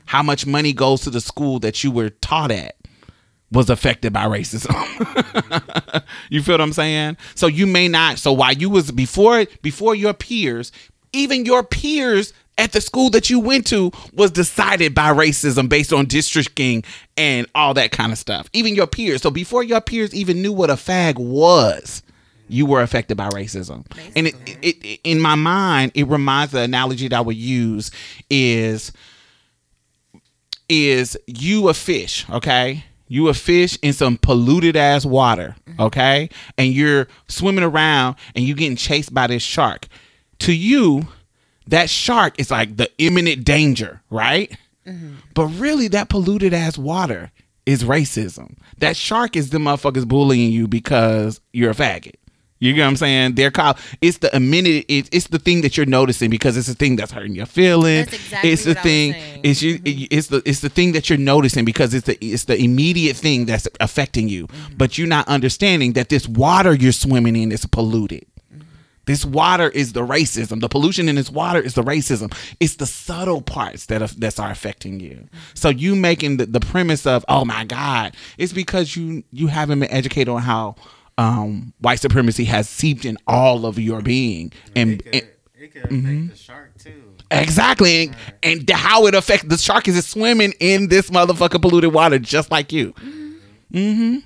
how much money goes to the school that you were taught at, was affected by racism. you feel what I'm saying? So you may not. So while you was before before your peers, even your peers at the school that you went to was decided by racism based on districting and all that kind of stuff. Even your peers. So before your peers even knew what a fag was, you were affected by racism. And it, it, it in my mind, it reminds the analogy that I would use is is you a fish, okay? You a fish in some polluted ass water, mm-hmm. okay? And you're swimming around and you getting chased by this shark. To you, that shark is like the imminent danger, right? Mm-hmm. But really, that polluted ass water is racism. That shark is the motherfuckers bullying you because you're a faggot. You get what I'm saying? They're called. It's the immediate. It's, it's the thing that you're noticing because it's the thing that's hurting your feelings. That's exactly it's the what I was thing. It's you. Mm-hmm. It's the. It's the thing that you're noticing because it's the. It's the immediate thing that's affecting you. Mm-hmm. But you're not understanding that this water you're swimming in is polluted. Mm-hmm. This water is the racism. The pollution in this water is the racism. It's the subtle parts that are, that are affecting you. So you making the, the premise of oh my god, it's because you you haven't been educated on how um, white supremacy has seeped in all of your being and. It could, and it could affect Mm-hmm. the shark too. Exactly, and, and the- how it affects the shark is it's swimming in this motherfucker polluted water just like you. mm-hmm.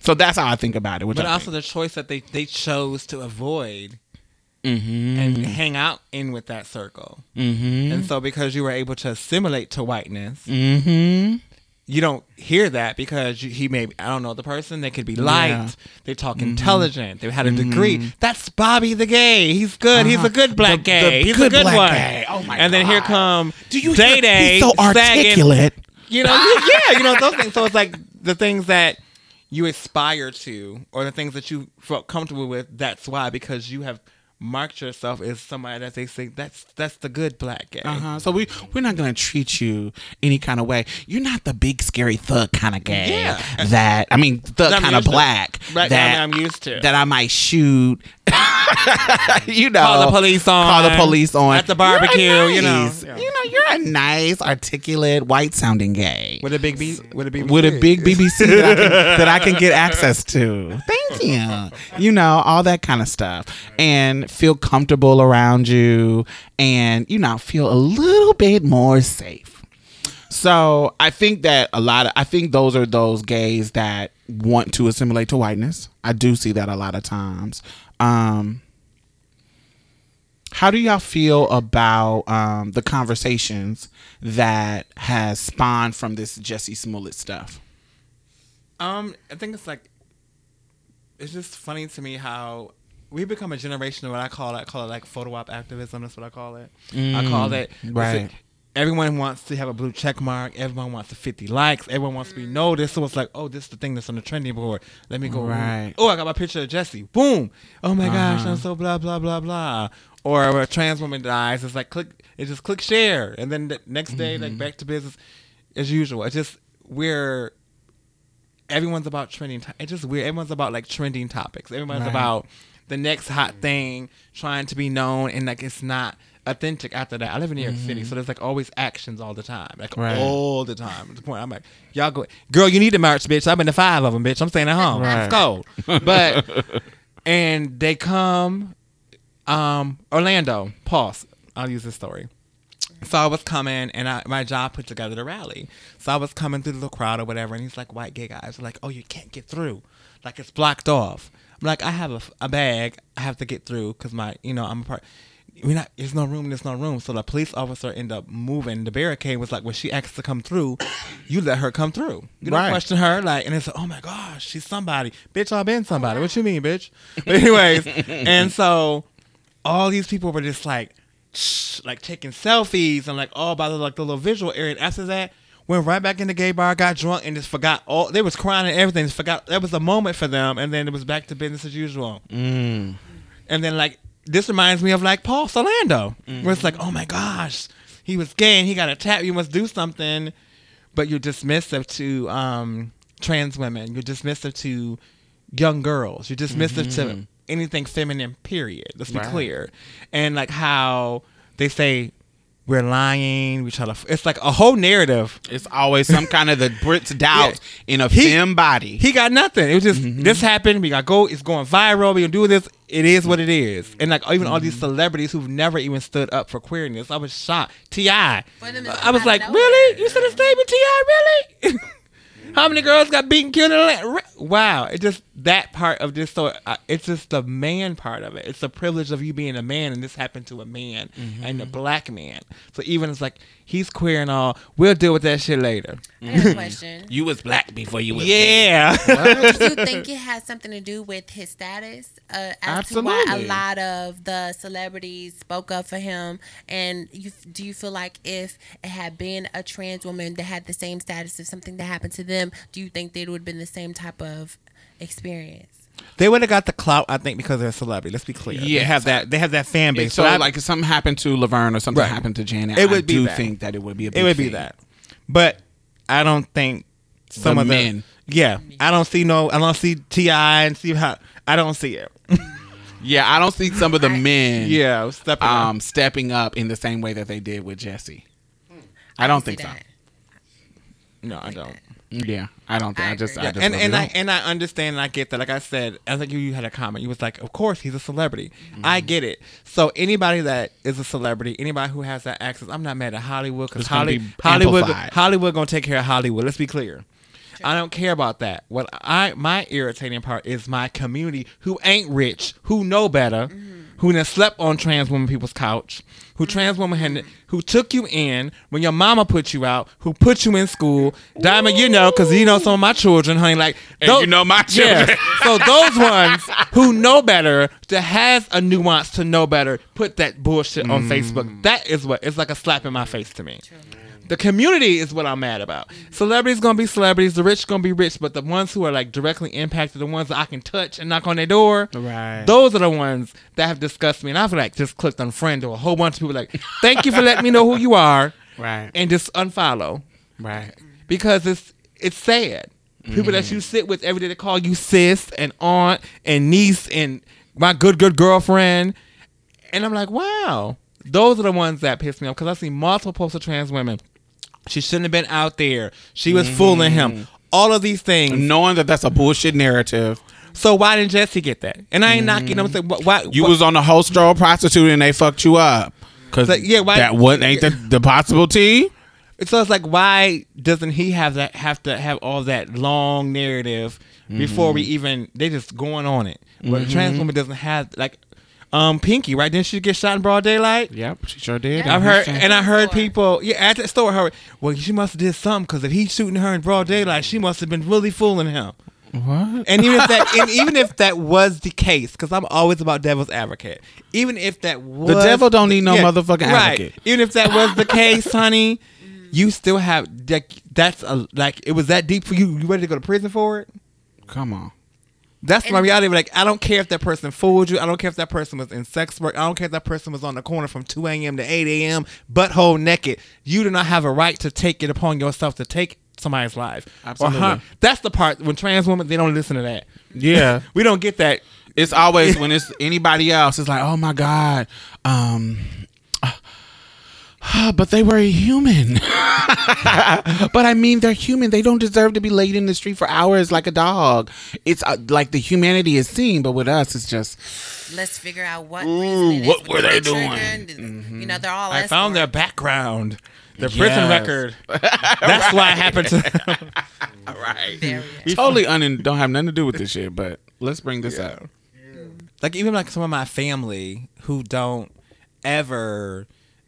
So that's how I think about it. Which But I also the choice that they, they chose to avoid mm-hmm. and hang out in with that circle. Mm-hmm. And so because you were able to assimilate to whiteness, Mm-hmm. You don't hear that because you, he may I don't know the person they could be light, Yeah. they talk intelligent, they had a degree. That's Bobby the gay. He's good. He's a good black Uh-huh. The- the gay. He's good a good black one. gay. Oh my and then here come Do you Day? Day He's so sagging- articulate. you know, yeah, you know those things. So it's like the things that you aspire to, or the things that you felt comfortable with. That's why because you have marked yourself as somebody that they say that's that's the good black gay. Uh-huh. So we we're not gonna treat you any kind of way. You're not the big scary thug kind of gay. Yeah. That I mean thug kind of used to. black. Right, that I mean, I'm used to. that I might shoot. you know, Call the police on. Call the police on At the barbecue, You're you know. nice- You know, you're a nice, articulate, white sounding gay. With a big B, with a big with a big BBC that I, can, that I can get access to. Thank you. You know, all that kind of stuff. And feel comfortable around you and, you know, feel a little bit more safe. So I think that a lot of, I think those are those gays that want to assimilate to whiteness. I do see that a lot of times. Um, how do y'all feel about um, the conversations that has spawned from this Jesse Smollett stuff? Um, I think it's like it's just funny to me how we become a generation of what I call it. I call it like photo op activism. That's what I call it. I call it right. Everyone wants to have a blue check mark. Everyone wants the 50 likes. Everyone wants to be noticed. So it's like, oh, this is the thing that's on the trending board. Let me go. Right. Oh, I got my picture of Jesse. Boom. Oh my gosh, Uh-huh. I'm so blah blah blah blah. Or a trans woman dies. It's like click. It just click share, and then the next day, Mm-hmm. like back to business as usual. It's just we're everyone's about trending. To- it's just weird. Everyone's about like trending topics. Everyone's Right. about the next hot thing, trying to be known, and like it's not authentic after that. I live in New York City, so there's like always actions all the time, like Mm-hmm. Right. all the time. At the point, I'm like, y'all go, girl, you need to march, bitch. I've been to five of them, bitch. I'm staying at home. Right. It's cold, but and they come, um, Orlando. Pause. I'll use this story. So I was coming, and I, my job put together the rally. So I was coming through the little crowd or whatever, and he's like, "White gay guys are like, oh, you can't get through, like it's blocked off." Like, "I have a, a bag, I have to get through because my, you know, I'm a part." We're not there's no room, there's no room. So the police officer ended up moving. The barricade was like when she asked to come through, you let her come through. You don't Right. question her, like and it's like, oh my gosh, she's somebody. Bitch, I've been somebody. What you mean, bitch? But anyways, and so all these people were just like shh, like taking selfies and like all about the like the little visual area. And after that, went right back in the gay bar, got drunk, and just forgot all. They was crying and everything. Just forgot that was a moment for them, and then it was back to business as usual. Mm. And then like this reminds me of like Pulse Orlando, where it's like, mm. oh my gosh, he was gay and he got attacked. You must do something, but you're dismissive to um, trans women. You're dismissive to young girls. You're dismissive to mm-hmm. anything feminine. Period. Let's be Right. clear. And like how they say we're lying. We try to. It's like a whole narrative. It's always some kind of the Brits doubt in a He- femme body. He got nothing. It was just mm-hmm. this happened. We got go. It's going viral. We gonna do this. It is what it is. And like even all these mm-hmm. celebrities who've never even stood up for queerness, I was shocked. T.I., I For them to was like, really? nowhere. You said a statement, T.I.? Really? How many girls got beaten, killed, la- re- wow? It just that part of this. So uh, it's just the man part of it. It's the privilege of you being a man, and this happened to a man and a black man. So even it's like he's queer and all. We'll deal with that shit later. I have a question. you was black before you was gay. Yeah. Do you think it has something to do with his status? Uh, as to why a lot of the celebrities spoke up for him, and you do you feel like if it had been a trans woman that had the same status if something that happened to them, do you think that it would have been the same type of experience? They would have got the clout, I think, because they're a celebrity. Let's be clear. Yeah. they have that. They have that fan base. So, But I- like, if something happened to Laverne or something Right. happened to Janet, It I would be do that. think that it would be a big it would be that. But I don't think some The of the men. Yeah, I don't see no. I don't see T.I. and see how. I don't see it. Yeah, I don't see some of the men Yeah, stepping up. um, stepping up in the same way that they did with Jesse. I don't think See so. that. No, I don't. Yeah, I don't think. I, I just, agree. I just and and I and I understand and I get that. Like I said, I think you, you had a comment. You was like, of course he's a celebrity. I Mm-hmm. get it. So anybody that is a celebrity, anybody who has that access, I'm not mad at Hollywood because It's Holly, be Hollywood amplified. Hollywood gonna take care of Hollywood. Let's be clear. I don't care about that. What I my irritating part is my community who ain't rich, who know better, who done slept on trans women people's couch, who trans woman had, who took you in when your mama put you out, who put you in school. Diamond, you know, because you know some of my children, honey, like And you know my children. Yes. so those ones who know better, that has a nuance to know better, put that bullshit on mm. Facebook. That is what it's like a slap in my face to me. The community is what I'm mad about. Celebrities gonna be celebrities, the rich gonna be rich, but the ones who are like directly impacted, the ones that I can touch and knock on their door, Right. those are the ones that have disgusted me. And I've like just clicked on friend to a whole bunch of people like, thank you for letting me know who you are, Right. and just unfollow Right. because it's it's sad. People that you mm. sit with every day they call you sis and aunt and niece and my good good girlfriend, and I'm like, wow, those are the ones that piss me off because I see multiple posts of trans women. She shouldn't have been out there. She was mm-hmm. fooling him. All of these things. Knowing that that's a bullshit narrative. So why didn't Jesse get that? And I ain't knocking. I'm mm-hmm. saying, wh- why? You was on a whole stroll prostitute and they fucked you up. Cause Like, yeah, why- that what ain't the, the possible tea? So it's like, why doesn't he have that? Have to have all that long narrative before we mm-hmm. even? They just going on it. But a trans woman doesn't have like, um, Pinky, right? Didn't she get shot in broad daylight? Yep, she sure did. Yeah. I've heard, and I heard store. people, yeah, at that store, heard, well, she must have did something because if he's shooting her in broad daylight, she must have been really fooling him. What? And even if that, and even if that was the case, because I'm always about devil's advocate. Even if that was the devil don't need no motherfucking right. advocate. Even if that was the case, honey, you still have like that's a like it was that deep for you. You ready to go to prison for it? Come on. That's my reality. Like I don't care if that person fooled you. I don't care if that person was in sex work. I don't care if that person was on the corner from 2 a.m. to 8 a.m. butthole naked. You do not have a right to take it upon yourself to take somebody's life. Or Absolutely. harm- That's the part when trans women they don't listen to that. Yeah. We don't get that. It's always when it's anybody else, it's like, oh my God. Um but they were a human. but I mean, they're human. They don't deserve to be laid in the street for hours like a dog. It's uh, like the humanity is seen, but with us, it's just Let's figure out what reason it is what were them they to trigger, doing? You know, they're all. I found their background, their prison record. That's why it happened to. right. Very- Totally un- don't have nothing to do with this shit, but let's bring this up. like even like some of my family who don't ever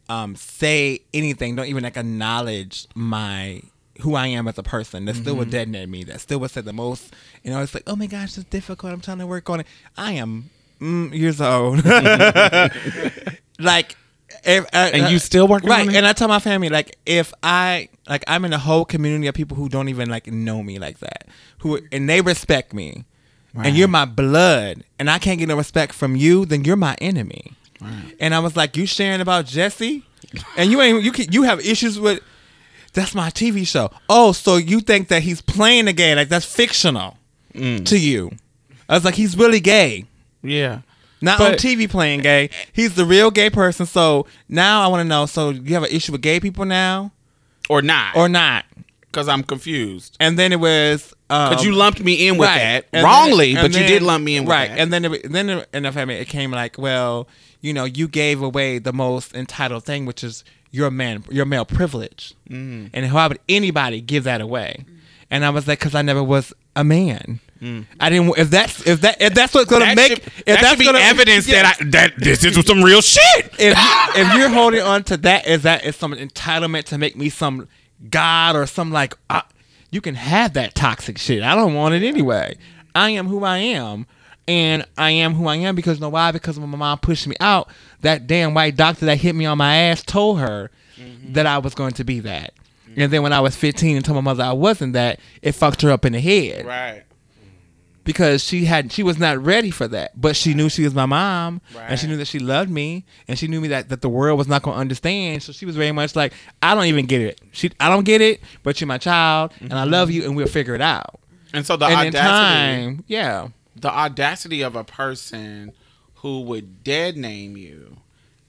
um, say anything, don't even like acknowledge my who I am as a person. That still would detonate me. That still would say the most. You know, it's like, oh my gosh, it's difficult. I'm trying to work on it. I am mm, years old. like. If, uh, And you uh, still work right? on it? And I tell my family like if I like I'm in a whole community of people who don't even like know me like that, who and they respect me, and you're my blood, and I can't get no respect from you, then you're my enemy. And I was like, you sharing about Jesse, and you ain't you can, you have issues with. That's my TV show. Oh, so you think that he's playing a gay like that's fictional to you? I was like, he's really gay. Yeah. Not on TV playing gay. He's the real gay person. So now I want to know. So you have an issue with gay people now, Or not. or not? because I'm confused. And then it was um, Because you lumped me in with that And wrongly, then- but and you then- did lump me in with right. that. And then it, then it, in the family it came like, well, you know, you gave away the most entitled thing, which is your man, your male privilege, Mm. and how would anybody give that away? And I was like, because I never was a man. I didn't. If that's if that if that's what's gonna Mm. that make should, if that that's gonna evidence Yeah. that I, that this is some real shit. if you, if you're holding on to that is that is some entitlement to make me some god or some like uh, you can have that toxic shit. I don't want it anyway. I am who I am. And I am who I am because you know why? Because when my mom pushed me out, that damn white doctor that hit me on my ass told her mm-hmm. that I was going to be that. And then when I was 15 and told my mother I wasn't that, it fucked her up in the head. Right. because she had she was not ready for that but she knew she was my mom and she knew that she loved me and she knew me that, that the world was not going to understand. So she was very much like i don't even get it. She i don't get it but you're my child and i mm-hmm. love you and we'll figure it out. And so the and audacity, time yeah the audacity of a person who would dead name you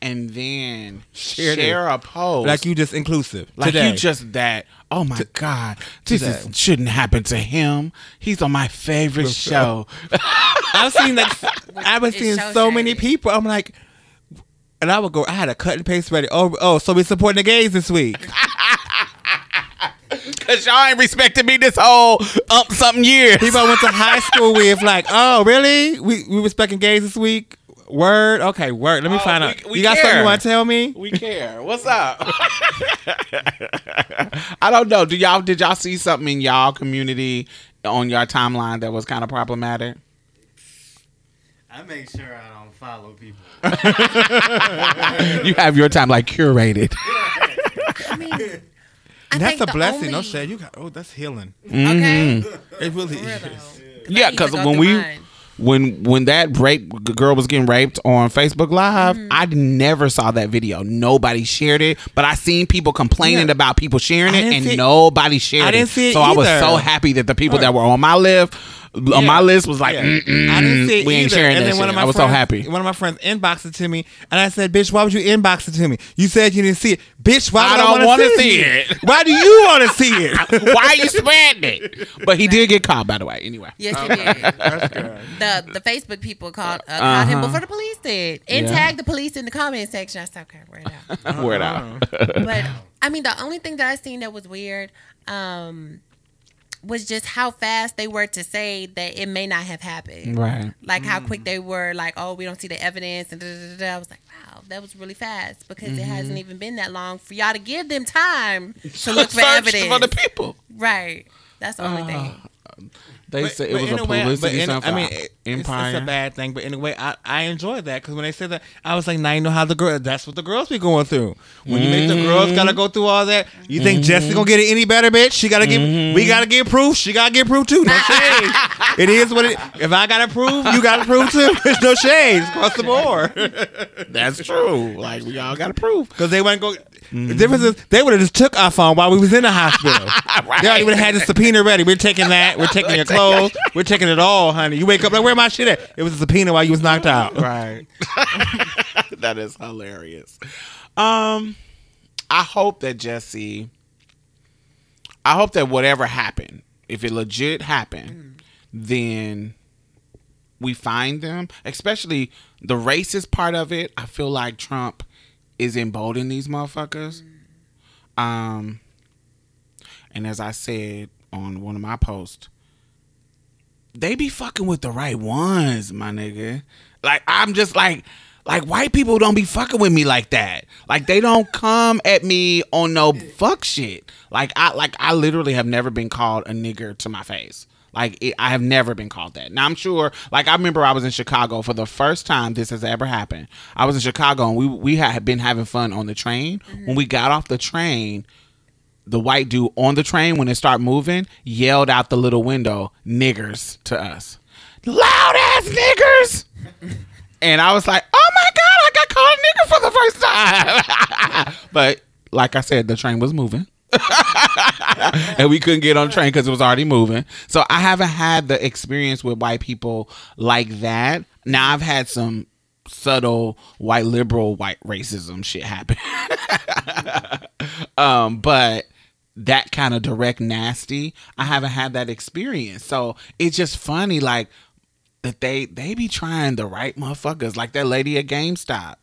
and then Share share, it. a post like you just inclusive Like today. you just that. Oh my God, this is, shouldn't happen to him. He's on my favorite show. i've seen that i've been seeing so so many people i'm like and I would go. I had a cut and paste ready. Oh, oh, so we supporting the gays this week. Cause y'all ain't respected me this whole um something year. People I went to high school with, like, oh, really? We we respecting gays this week? Word? Okay, word. Let me Oh, find we- out. we you got something you want to tell me? We care. What's up? I don't know. Do y'all did y'all see something in y'all community on your timeline that was kind of problematic? I make sure I don't follow people. You have your time like curated. I mean, I that's a the blessing. No only- shade. You got. Oh, that's healing. Okay. It really is. though. Yeah, I need to because when we mine. when when that rape girl was getting raped on Facebook Live, Mm-hmm. I never saw that video. Nobody shared it, but I seen people complaining Yeah. about people sharing it, and see nobody shared I it. didn't see it so I was so happy that the people Right. that were on my list on my list was like, Yeah. I didn't see it we ain't either. sharing and that then one shit. of my I was friends, so happy. One of my friends inboxed it to me, and I said, "Bitch, why would you inbox it to me? You said you didn't see it, bitch. Why I would don't want wanna see see it. it? Why do you want to see it? Why are you spreading it? But he did get caught, by the way. Anyway, Yes, he did. The the Facebook people called uh, called him Uh-huh. before the police did, and Yeah. tagged the police in the comment section. I said, okay, right out. word out. but I mean, the only thing that I seen that was weird um, was just how fast they were to say that it may not have happened. right. Like how quick mm. they were, like, oh, we don't see the evidence, and da, da, da, da. I was like, wow, that was really fast because it hasn't even been that long for y'all to give them time to look for evidence. for the people. right. That's the only thing. They But- said it was a way- publicity in-. I mean, it- it's, Empire. it's a bad thing, but anyway, I, I enjoyed that because when they said that, I was like, now you know how the girl. That's what the girls be going through. When you make the girls gotta go through all that, you think mm-hmm. Jesse gonna get it any better, bitch? She gotta get. We mm-hmm. gotta get proof. She gotta get proof too. No shade. it is what it. If I gotta prove, you gotta prove too. There's no shades across the board. That's true. Like we all got to prove. Because they wouldn't go. The mm-hmm. difference is they would have just took our phone while we was in the hospital. They already would have had the subpoena ready. We're taking that. We're taking your We're taking it all, honey. You wake up like, where my shit at? It was a subpoena while you was knocked out. Right. that is hilarious. Um, I hope that Jesse. I hope that whatever happened, if it legit happened, then we find them. Especially the racist part of it. I feel like Trump is emboldening these motherfuckers. Um, and as I said on one of my posts, they be fucking with the right ones, my nigga. Like I'm just like, Like white people don't be fucking with me like that. Like they don't come at me on no fuck shit. Like I like I literally have never been called a nigger to my face. Like it, I have never been called that. Now I'm sure. Like I remember I was in Chicago for the first time this has ever happened. I was in Chicago and we we had been having fun on the train. When we got off the train, the white dude on the train when it started moving yelled out the little window niggers to us. Loud ass niggers! And i was like oh my god i got called a nigger for the first time. But like i said the train was moving. And we couldn't get on the train because it was already moving. So i haven't had the experience with white people like that. Now i've had some subtle white liberal white racism shit happen. Um, but that kind of direct nasty, I haven't had that experience. So it's just funny, like that they they be trying the right motherfuckers, like that lady at GameStop.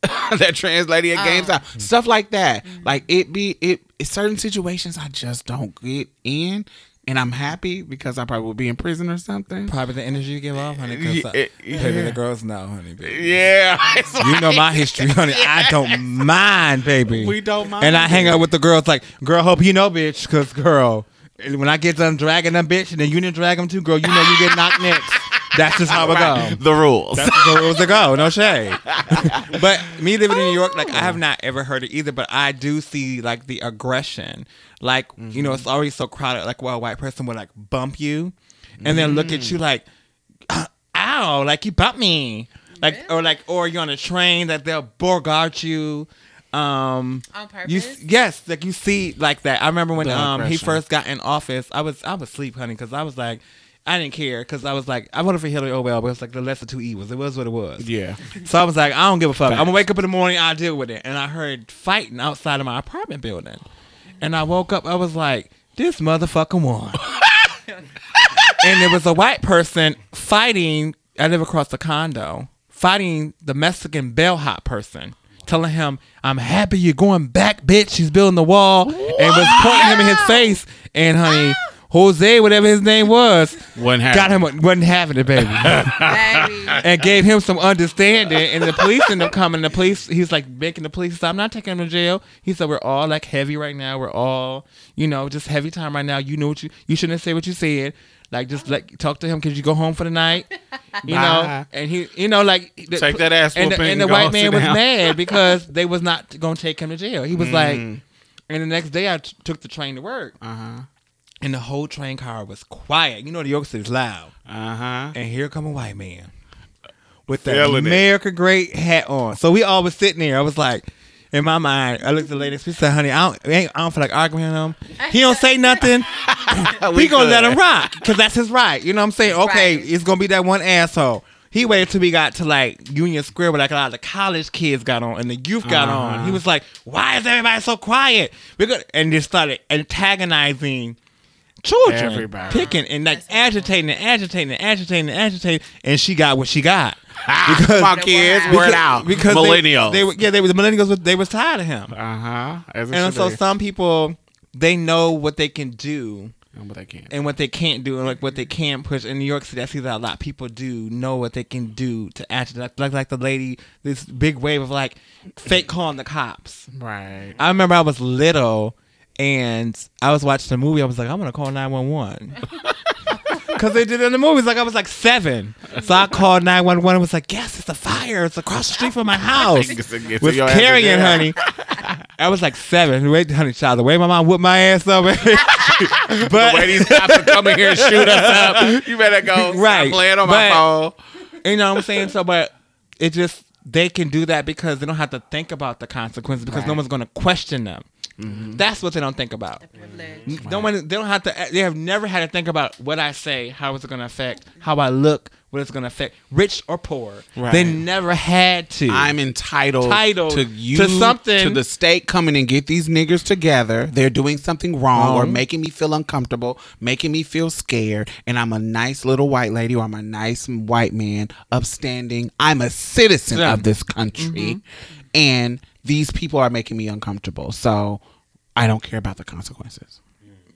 that trans lady at oh. GameStop, stuff like that. Like it be it, it certain situations I just don't get in, and I'm happy because I probably would be in prison or something. Probably the energy you give off, honey. Cause Yeah, uh, yeah. baby, the girls know, honey. Baby. Yeah, it's You know my history, honey. I don't mind, baby. We don't mind And I hang out with the girls like, girl, hope you know, bitch, because girl, when I get done dragging them, bitch, and then you didn't drag them too, girl, you know you get knocked next. That's just how it Right. goes. the rules. That's just the rules to go. No shade. but me living in New York, like I have not ever heard it either. But I do see like the aggression. Like you know, mm-hmm. it's already so crowded. Like where a white person would like bump you, and then look at you mm. like, uh, "Ow!" Like you bumped me. Like or like or you're on a train that they'll bogart you. Um, On you purpose? yes, like you see like that. I remember when The um he first got in office. I was I was asleep, honey, because I was like. I didn't care because I was like, I voted for Hillary. Oh well, but it's like the lesser two evils. It was what it was. yeah. So I was like, I don't give a fuck. I'm gonna wake up in the morning. I'll deal with it. And I heard fighting outside of my apartment building, and I woke up. I was like, this motherfucker won. and there was a white person fighting. I live across the condo, fighting the Mexican bellhop person. Telling him, I'm happy you're going back, bitch. He's building the wall and was pointing him in his face. And honey, ah. Jose, whatever his name was, Wasn't got having him, wasn't having it, baby Baby. and gave him some understanding. And the police ended up coming. The police, he's like making the police. Say, I'm not taking him to jail. He said, we're all like heavy right now. We're all, you know, just heavy time right now. You know what you, you shouldn't say what you said. Like just like talk to him. Could you go home for the night? You know, and he, you know, like the- Take that ass And the, and the and white man was down. mad because they was not gonna take him to jail. He was like, Mm. and the next day I t- took the train to work, Uh huh. and the whole train car was quiet. You know, the York City's loud Uh huh. and here come a white man with the Feeling it. America Great hat on. So we all was sitting there. I was like, in my mind, I looked at the lady. She said, "Honey, I don't, I don't feel like arguing with him. He don't say nothing. we gonna let him rock because that's his right. You know what I'm saying? Okay, Right. it's gonna be that one asshole." He waited till we got to like Union Square where like a lot of the college kids got on and the youth got on. Uh-huh. He was like, "Why is everybody so quiet?" We and just started antagonizing children, Everybody. picking and like agitating and agitating and agitating and agitating, and she got what she got. Come my kids, word out. because millennials. They, were yeah, they were the millennials. They was tired of him, uh huh. And so be. some people they know what they can do but they can't. and what they can't do, and like what they can push. In New York City, I see that a lot. People do know what they can do to agitate. Like, like like the lady, this big wave of like fake calling the cops. Right. I remember I was little and I was watching a movie. I was like, I'm gonna call 911 because they did it in the movies. Like I was like seven, so I called 911 and was like, Yes, it's a fire. It's across the street from my house. Was your ass in carrying, honey. I was like seven. Wait, honey, child, the way my mom whooped my ass up. The but way these cops are coming here and shoot us up, you better go. Right. playing on my phone. you know what I'm saying? So, but it just they can do that because they don't have to think about the consequences because no one's going to question them. Mm-hmm. That's what they don't think about. Privilege. No one, they don't have to. Eh, they have never had to think about what I say, how it's going to affect, how I look, what it's going to affect, rich or poor. Right. They never had to. I'm entitled, Entitled to you to something- to the state coming and get these niggers together. They're doing something wrong or making me feel uncomfortable, making me feel scared, and I'm a nice little white lady or I'm a nice white man, upstanding. I'm a citizen Yeah. of this country, mm-hmm. and these people are making me uncomfortable. So I don't care about the consequences.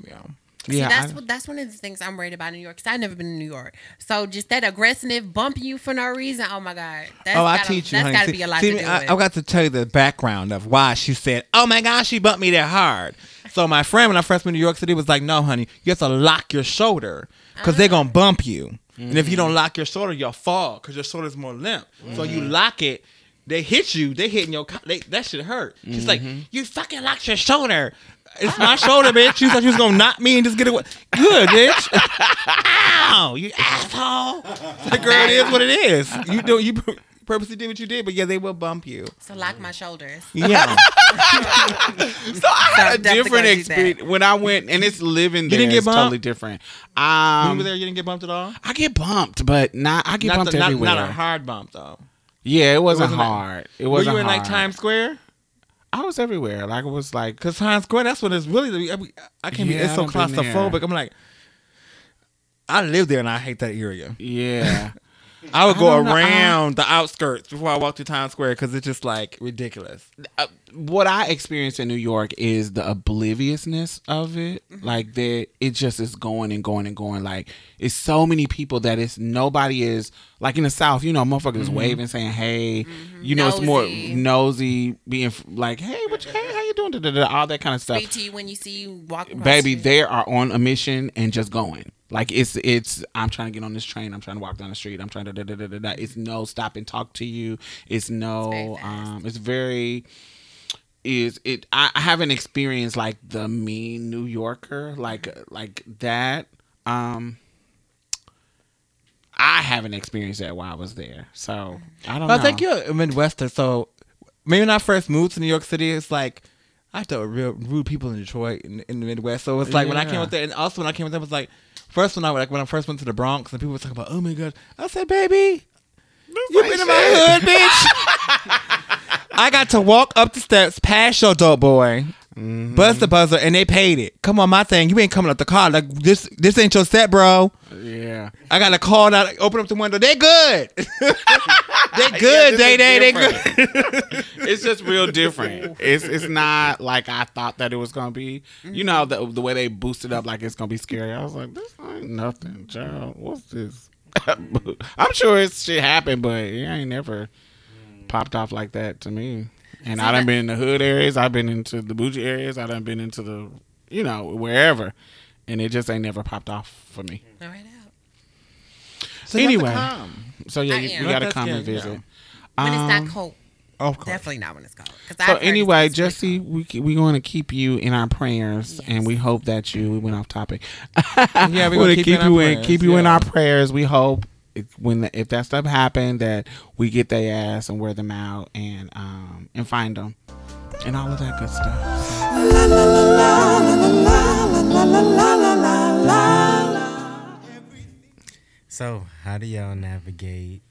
Yeah. See, Yeah, that's I- what that's one of the things I'm worried about in New York. Cause I've never been to New York, so just that aggressive bumping you for no reason. Oh my god, that's oh, I gotta, teach you. That's honey. got to See- be a lot see to me, do I, with. I've got to tell you the background of why she said, "Oh my gosh, she bumped me that hard." So my friend, when I first went to New York City, was like, "No, honey, you have to lock your shoulder because they're gonna uh-huh. bump you, and if you mm-hmm. don't lock your shoulder, you'll fall because your shoulder's more limp. So you mm-hmm. lock it." They hit you. They hitting your. They, that shit hurt. She's like, you fucking locked your shoulder. It's my shoulder, bitch. She thought she was gonna knock me and just get away. Good, bitch. Ow, you asshole. The girl, it is what it is. You do you purposely did what you did, but yeah, they will bump you. so lock my shoulders. Yeah. So I had I'm a different experience when I went, and it's living there. didn't get is totally bumped? different. when Um, you were there, you didn't get bumped at all. I get bumped, but not. I get Not, bumped the- not, everywhere. not a hard bump though. Yeah, it wasn't, it wasn't that- hard. It Were wasn't you in like. Times Square? I was everywhere. Like it was like Cause Times Square, that's when it's really. I can't be. It's so I done been there. claustrophobic. I'm like, I live there and I hate that area. yeah. I would I go don't know, I- around the outskirts before I walk through Times Square because it's just like ridiculous. uh, what I experienced in New York is the obliviousness of it. Mm-hmm. Like that, it just is going and going and going. Like it's so many people that it's nobody is like in the South. You know, motherfuckers mm-hmm. waving, saying hey. Mm-hmm. You know, it's more Nosy. nosy, being like hey, what you, hey, how you doing? Da, da, da, all that kind of stuff. To you when you see you walk. Baby, the they are on a mission and just going. Like it's it's I'm trying to get on this train. I'm trying to walk down the street. I'm trying to da da da da da. It's no stop and talk to you. It's no very fast. um. It's very is it. I, I haven't experienced like the mean New Yorker like like that. Um. I haven't experienced that while I was there, so I don't I know. I think you're a Midwestern, so maybe when I first moved to New York City, it's like I dealt with real rude people in Detroit in, in the Midwest. So it's like when I came Yeah. up there, and also when I came up there, it was like first when I like when I first went to the Bronx, and people were talking about, oh my god, I said, baby, you been in my hood, bitch. I got to walk up the steps past your dope boy. Mm-hmm. Buzz the buzzer and they paid it. Come on, my thing. You ain't coming up the car like this. This ain't your set, bro. Yeah. I got to call now. Open up the window. They good. they Yeah, good. this they they they good. it's just real different. It's it's not like I thought that it was gonna be. You know the the way they boosted up like it's gonna be scary. I was like, this ain't nothing, child. What's this? I'm sure it's shit happened, but it ain't never popped off like that to me. And I done been in the hood areas. I've been into the bougie areas. I done been into the you know wherever, and it just ain't never popped off for me. All right out. So you have to Anyway. So yeah, you, you gotta That's come and good, visit. When it's Um, not cold. Of course. Definitely not when it's cold. So anyway, Jesse, cold. we we going to keep you in our prayers, and we hope that you. We went off topic. Yeah, we're we're going to keep, keep you in you our prayers, keep you in our prayers. We hope if, when if that stuff happened that we get their ass and wear them out and um and find them and all of that good stuff. So, how do y'all navigate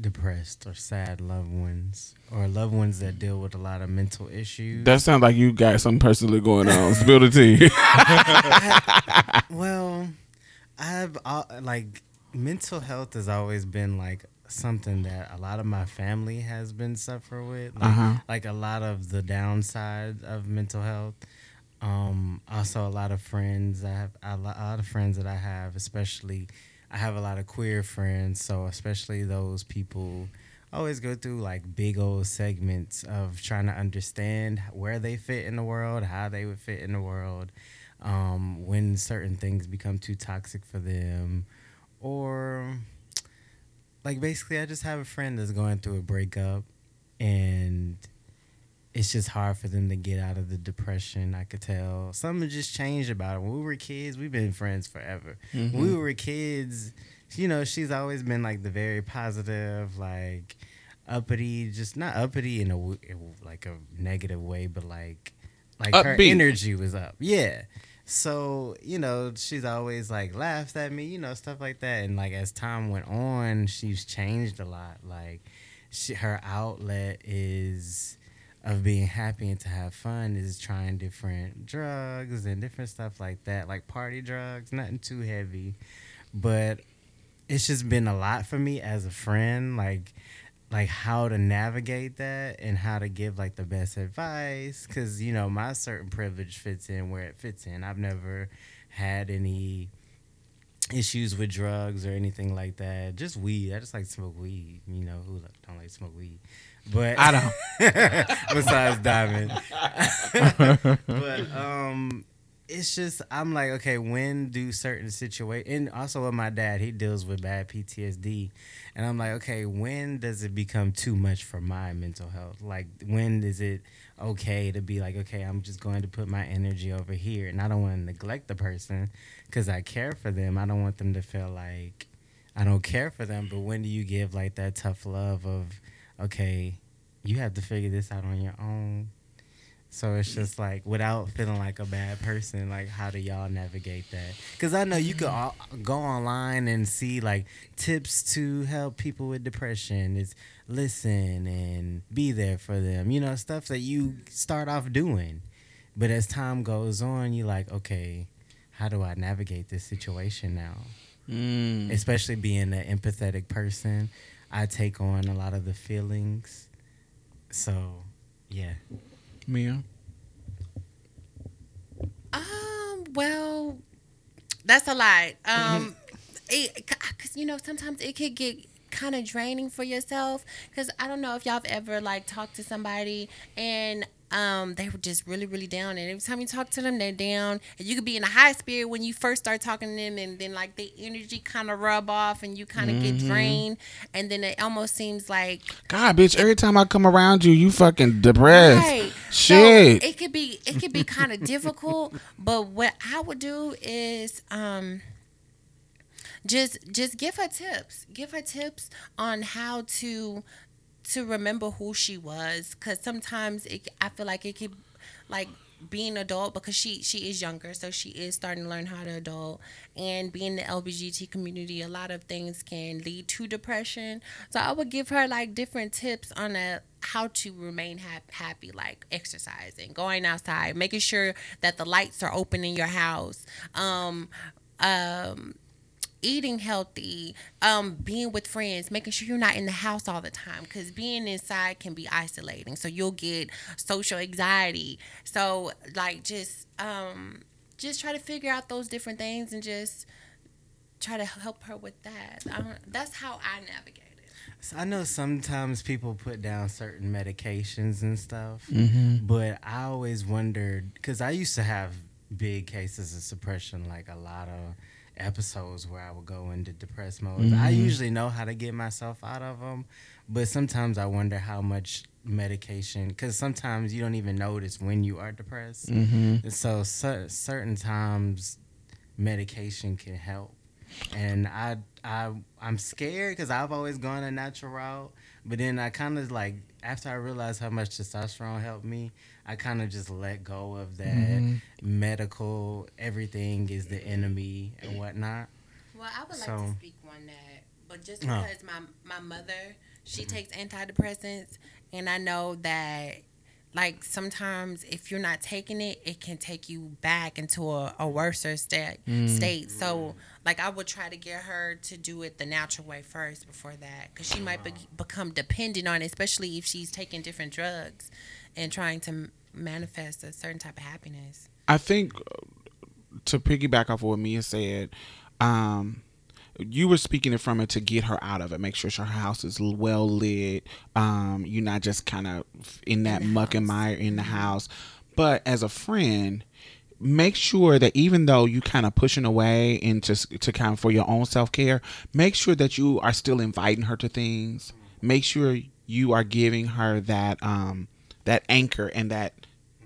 depressed or sad loved ones or loved ones that deal with a lot of mental issues? That sounds like you got something personally going on. Spill the tea. well, I've uh, like mental health has always been like something that a lot of my family has been suffer with. Like, Uh-huh. like a lot of the downside of mental health. Um, also, a lot of friends. I have a lot, a lot of friends that I have, especially. I have a lot of queer friends, so especially those people always go through like big old segments of trying to understand where they fit in the world, how they would fit in the world, um, when certain things become too toxic for them, or like basically, I just have a friend that's going through a breakup, and it's just hard for them to get out of the depression. I could tell something just changed about it. When we were kids, we've been friends forever. When we mm-hmm. were kids, you know, she's always been like the very positive, like uppity, just not uppity in a like a negative way, but like like her energy was up. Yeah. So, you know, she's always like laughed at me, you know, stuff like that. And like as time went on, she's changed a lot. Like she, her outlet is of being happy and to have fun is trying different drugs and different stuff like that, like party drugs, nothing too heavy. But it's just been a lot for me as a friend, like like how to navigate that and how to give like the best advice because you know my certain privilege fits in where it fits in i've never had any issues with drugs or anything like that. Just weed. I just like to smoke weed. You know who don't like to smoke weed, but I don't. besides Diamond. but um, it's just I'm like, okay, when do certain situations, and also with my dad, he deals with bad PTSD, and I'm like, okay, when does it become too much for my mental health? Like, when is it okay to be like, okay, I'm just going to put my energy over here, and I don't want to neglect the person because I care for them. I don't want them to feel like I don't care for them. But when do you give like that tough love of, okay, you have to figure this out on your own. So it's just like without feeling like a bad person, like how do y'all navigate that? Because I know you could all, go online and see like tips to help people with depression. Is listen and be there for them. You know stuff that you start off doing, but as time goes on, you're like, okay, how do I navigate this situation now? Mm. Especially being an empathetic person, I take on a lot of the feelings. So, yeah. Mia. Um. Well, that's a lot. Um, it, cause you know sometimes it could get kind of draining for yourself. Cause I don't know if y'all have ever like talked to somebody and um they were just really really down and every time you talk to them they're down and you could be in a high spirit when you first start talking to them and then like the energy kind of rub off and you kind of get drained and then it almost seems like God, bitch, every time I come around you, you fucking depressed. Right. Shit. So it could be it could be kind of difficult, but what I would do is um just just give her tips. Give her tips on how to to remember who she was cuz sometimes it I feel like it could like being adult because she she is younger so she is starting to learn how to adult. And being the lbgt community a lot of things can lead to depression. So i would give her like different tips on a, how to remain hap- happy like exercising going outside making sure that the lights are open in your house um um eating healthy, um, being with friends, making sure you're not in the house all the time because being inside can be isolating. So you'll get social anxiety. So like just um, just try to figure out those different things and just try to help her with that. I don't, that's how I navigate it. So I know sometimes people put down certain medications and stuff, Mm-hmm. but I always wondered because I used to have big cases of suppression, like a lot of episodes where I would go into depressed mode. I Mm-hmm. usually know how to get myself out of them, but sometimes I wonder how much medication because sometimes you don't even notice when you are depressed. Mm-hmm. So cer- certain times medication can help. And I I I'm scared because I've always gone a natural route, but then I kind of like after I realized how much testosterone helped me, I kind of just let go of that mm-hmm. medical everything is the enemy and whatnot. Well, I would like to speak on that, but just Oh. because my my mother she takes antidepressants, and I know that like sometimes if you're not taking it, it can take you back into a, a worse state state. So like I would try to get her to do it the natural way first before that, because she might be, become dependent on it, especially if she's taking different drugs and trying to m- manifest a certain type of happiness. I think uh, to piggyback off of what Mia said, um, you were speaking it from it to get her out of it. Make sure her house is well lit. Um, you're not just kind of in that muck and mire in the house. But as a friend, make sure that even though you kind of pushing away into to kind of for your own self care, make sure that you are still inviting her to things. Make sure you are giving her that um that anchor and that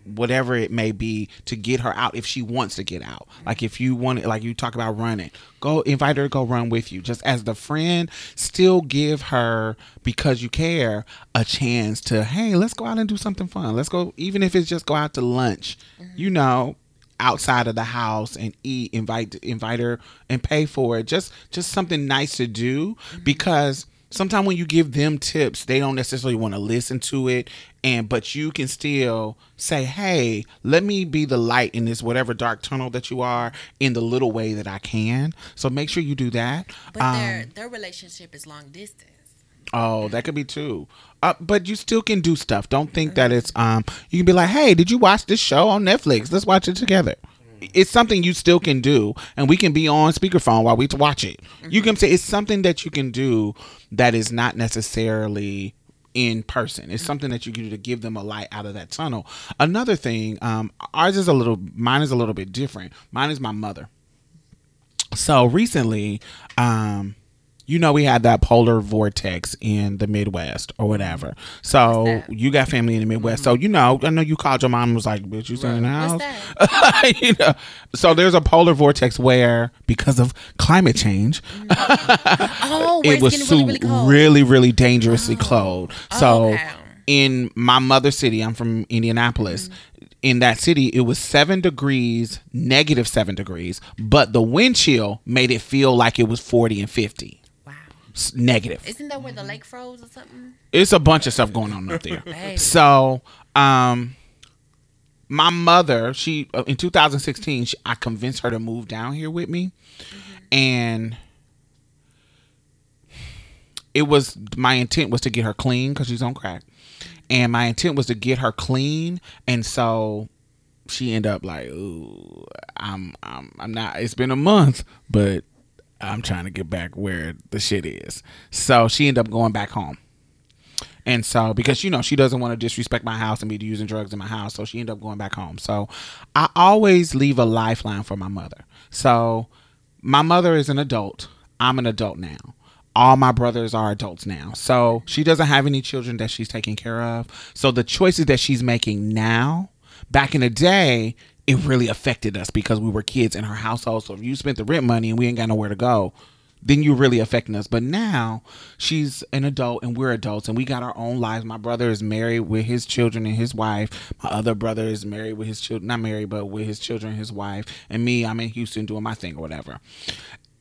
whatever it may be to get her out if she wants to get out. Like if you want it, like you talk about running, go invite her to go run with you. Just as the friend, still give her because you care a chance to hey, let's go out and do something fun. Let's go, even if it's just go out to lunch. Mm-hmm. You know, outside of the house and eat invite invite her and pay for it just just something nice to do mm-hmm. because sometimes when you give them tips they don't necessarily want to listen to it and but you can still say hey let me be the light in this whatever dark tunnel that you are in the little way that i can so make sure you do that But Um, their their relationship is long distance. Oh, that could be too. Uh, but you still can do stuff. Don't think that it's um. You can be like, hey, did you watch this show on Netflix? Let's watch it together. It's something you still can do, and we can be on speakerphone while we watch it. You can say it's something that you can do that is not necessarily in person. It's something that you can do to give them a light out of that tunnel. Another thing, um, ours is a little, mine is a little bit different. Mine is my mother. So recently, um, you know, we had that polar vortex in the Midwest or whatever. So you got family in the Midwest. So you know, I know you called your mom and was like, "Bitch, you staying in the house?" You know, so there's a polar vortex where, because of climate change, Oh, it was really, really really, really dangerously cold. So okay. in my mother city, I'm from Indianapolis. In that city, it was seven degrees, negative seven degrees, but the wind chill made it feel like it was 40 and 50. Negative. Isn't that where the lake froze or something? It's a bunch of stuff going on up there. So, um, my mother, she uh, in 2016, she, I convinced her to move down here with me, and it was my intent was to get her clean because she's on crack, and my intent was to get her clean, and so she ended up like, "Ooh, I'm, I'm, I'm not." It's been a month, but I'm trying to get back where the shit is. So she ended up going back home. And so, because you know, she doesn't want to disrespect my house and be using drugs in my house, so she ended up going back home. So, I always leave a lifeline for my mother. So, my mother is an adult. I'm an adult now. All my brothers are adults now. So, she doesn't have any children that she's taking care of. So, the choices that she's making now, back in the day, it really affected us because we were kids in her household. So, if you spent the rent money and we ain't got nowhere to go, then you're really affecting us. But now she's an adult and we're adults and we got our own lives. My brother is married with his children and his wife. My other brother is married with his children, not married, but with his children and his wife. And me, I'm in Houston doing my thing or whatever.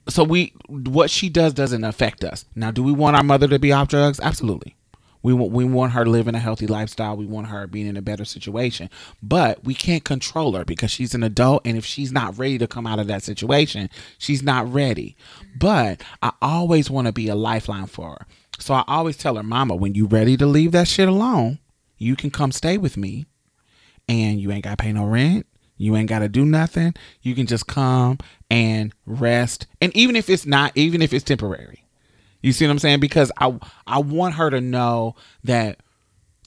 So we, what she does doesn't affect us. Now, do we want our mother to be off drugs? Absolutely. We want we want her living a healthy lifestyle. We want her being in a better situation. But we can't control her because she's an adult and if she's not ready to come out of that situation, she's not ready. But I always want to be a lifeline for her. So I always tell her, "Mama, when you ready to leave that shit alone, you can come stay with me and you ain't got to pay no rent. You ain't got to do nothing. You can just come and rest. And even if it's not, even if it's temporary, you see what I'm saying? Because I I want her to know that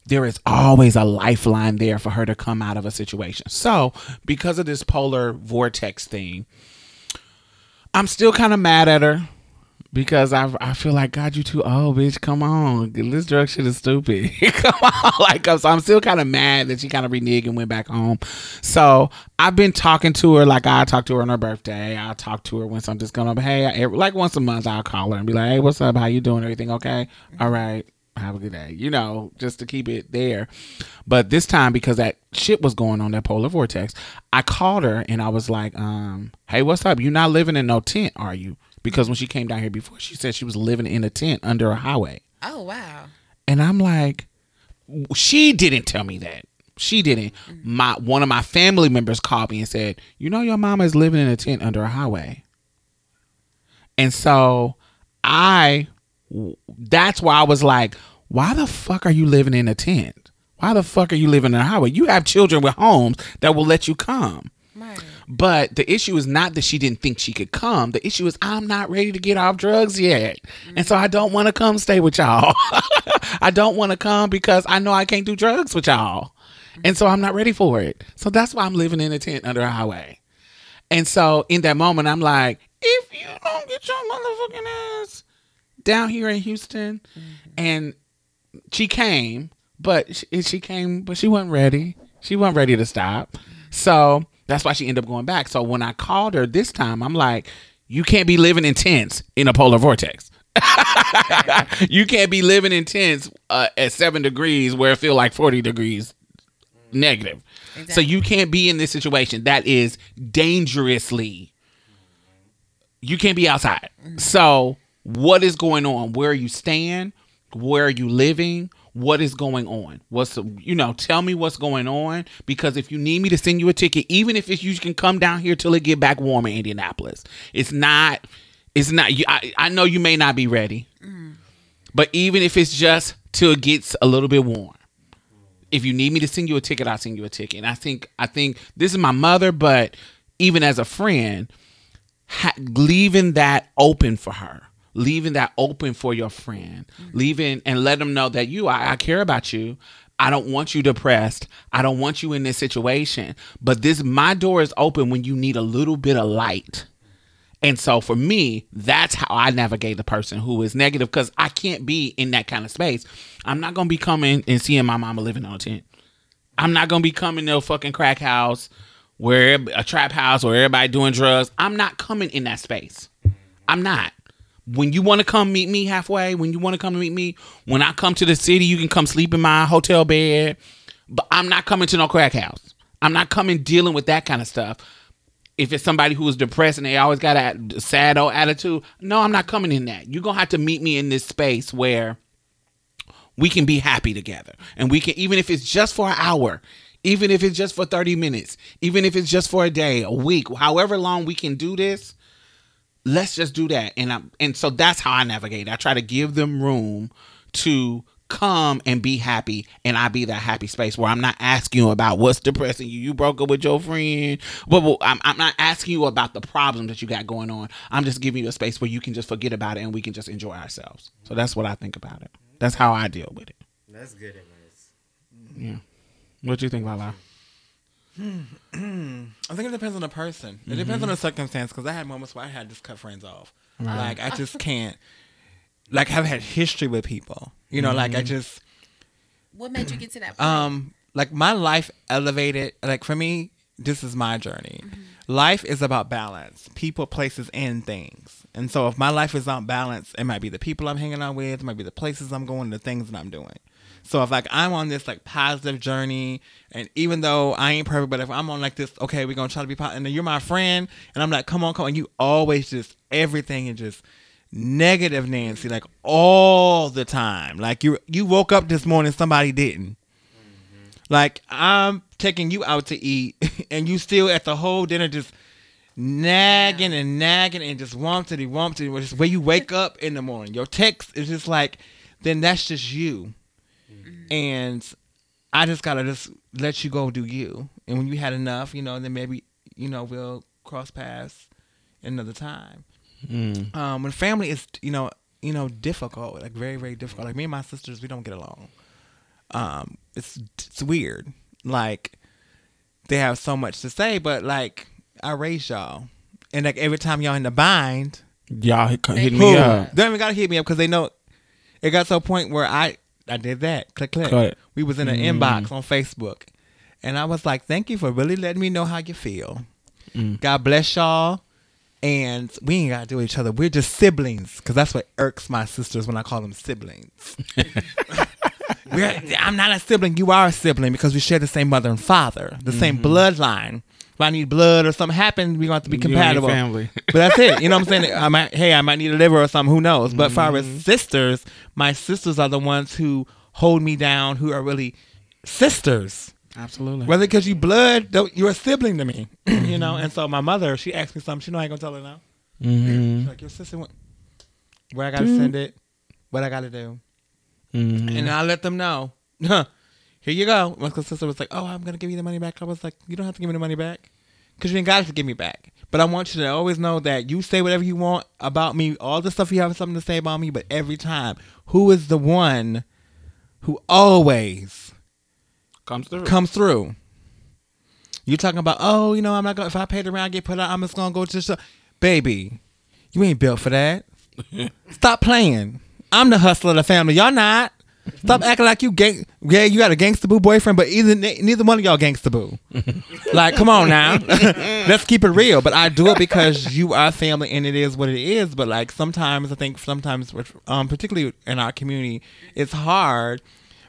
there is always a lifeline there for her to come out of a situation. So, because of this polar vortex thing, I'm still kind of mad at her because I I feel like God, you too old, bitch. Come on, this drug shit is stupid. come on, like so I'm still kind of mad that she kind of reneged and went back home. So I've been talking to her like I talk to her on her birthday. I'll talk to her when something's going on. Hey, I- like once a month I'll call her and be like, hey, what's up? How you doing? Everything okay? All right. Have a good day. You know, just to keep it there. But this time, because that shit was going on, that polar vortex, I called her and I was like, um, hey, what's up? You not living in no tent, are you? Because when she came down here before, she said she was living in a tent under a highway. Oh wow. And I'm like, she didn't tell me that. She didn't. Mm. My one of my family members called me and said, "You know, your mama is living in a tent under a highway." And so I, that's why I was like, "Why the fuck are you living in a tent? Why the fuck are you living in a highway? You have children with homes that will let you come." Right. But the issue is not that she didn't think she could come. The issue is I'm not ready to get off drugs yet. And so I don't want to come stay with y'all. I don't want to come because I know I can't do drugs with y'all. And so I'm not ready for it. So that's why I'm living in a tent under a highway. And so in that moment, I'm like, if you don't get your motherfucking ass down here in Houston, and she came, but she, she came, but she wasn't ready. She wasn't ready to stop. So that's why she ended up going back. So when I called her this time, I'm like, you can't be living in tents in a polar vortex. you can't be living in tents uh, at seven degrees where it feel like 40 degrees negative. So you can't be in this situation that is dangerously. You can't be outside. So what is going on? Where are you staying? Where are you living? What is going on? What's you know? Tell me what's going on because if you need me to send you a ticket, even if it's, you can come down here till it get back warm in Indianapolis. It's not. It's not. I, I know you may not be ready, but even if it's just till it gets a little bit warm, if you need me to send you a ticket, I'll send you a ticket. And I think I think this is my mother, but even as a friend, ha- leaving that open for her, leaving that open for your friend, leaving and let them know that you, I, I care about you. I don't want you depressed. I don't want you in this situation. But this, my door is open when you need a little bit of light. And so for me, that's how I navigate the person who is negative because I can't be in that kind of space. I'm not gonna be coming and seeing my mama living on a tent. I'm not gonna be coming to a fucking crack house where a trap house where everybody doing drugs. I'm not coming in that space. I'm not. When you want to come meet me halfway, when you want to come to meet me, when I come to the city, you can come sleep in my hotel bed. But I'm not coming to no crack house. I'm not coming dealing with that kind of stuff. If it's somebody who is depressed and they always got a sad old attitude, no, I'm not coming in that. You're gonna have to meet me in this space where we can be happy together and we can even if it's just for an hour even if it's just for 30 minutes even if it's just for a day a week however long we can do this let's just do that. And I'm, and so that's how i navigate. I try to give them room to come and be happy and i be that happy space where i'm not asking you about what's depressing you. You broke up with your friend. But but I'm, I'm not asking you about the problem that you got going on. I'm just giving you a space where you can just forget about it and we can just enjoy ourselves. So that's what i think about it. That's how i deal with it. That's good advice. yeah. What do you think, Lala? I think it depends on the person. It depends on mm-hmm. the circumstance because I had moments where I had to just cut friends off. Like I just can't. Like I've had history with people. You know, like I mm-hmm. just What made you get to that point? um like my life elevated. Like for me, this is my journey. Mm-hmm. Life is about balance, people, places, and things. And so if my life is not balanced, it might be the people I'm hanging out with, it might be the places I'm going, the things that I'm doing. So if like I'm on this like positive journey, and even though I ain't perfect, but if I'm on like this, okay, we're gonna try to be positive, and then you're my friend, and I'm like, come on, come on, you always just everything is just negative Nancy, like all the time. Like you you woke up this morning, somebody didn't. Mm-hmm. Like I'm taking you out to eat, and you still at the whole dinner just nagging and nagging and just wumpty wumpty. Which is where you wake up in the morning. Your text is just like, then that's just you, and I just gotta just let you go do you. And when you had enough, you know, then maybe you know we'll cross paths another time. Um, when family is you know you know difficult, like very very difficult. Like me and my sisters, we don't get along. Um, it's it's weird. Like they have so much to say, but like I raised y'all, and like every time y'all in the bind, Y'all hit, hit who me up. they don't even gotta hit me up because they know it got to a point where I I did that click click. Cut. We was in an mm-hmm. inbox on Facebook, and I was like, "Thank you for really letting me know how you feel. Mm. God bless y'all." And we ain't gotta do each other. We're just siblings, because that's what irks my sisters when I call them siblings. We're, I'm not a sibling. You are a sibling because we share the same mother and father, the same mm-hmm. bloodline. If I need blood or something happens, we're going to have to be You and your compatible. family. but that's it. You know what I'm saying? I might, hey, I might need a liver or something. Who knows? But far as sisters, my sisters are the ones who hold me down, who are really sisters. Absolutely. Whether because you blood, though, you're a sibling to me. you know. And so my mother, she asked me something. She know I ain't gonna tell her now. Mm-hmm. She's like your sister went. Where I gotta send it? What I gotta do? Mm-hmm. And I let them know. Here you go. My sister was like, "Oh, I'm gonna give you the money back." I was like, "You don't have to give me the money back, because you ain't got to give me back." But I want you to always know that you say whatever you want about me, all the stuff you have something to say about me. But every time, who is the one who always Comes through. comes through? You're talking about? Oh, you know, I'm not gonna. If I pay the rent, I get put out. I'm just gonna go to the show. Baby, you ain't built for that. Stop playing. I'm the hustler of the family. Y'all not. Stop acting like you gang. Yeah, you got a gangsta boo boyfriend, but either neither one of y'all gangsta boo. like, come on now. Let's keep it real. But I do it because you are family, and it is what it is. But like sometimes, I think sometimes, um, particularly in our community, it's hard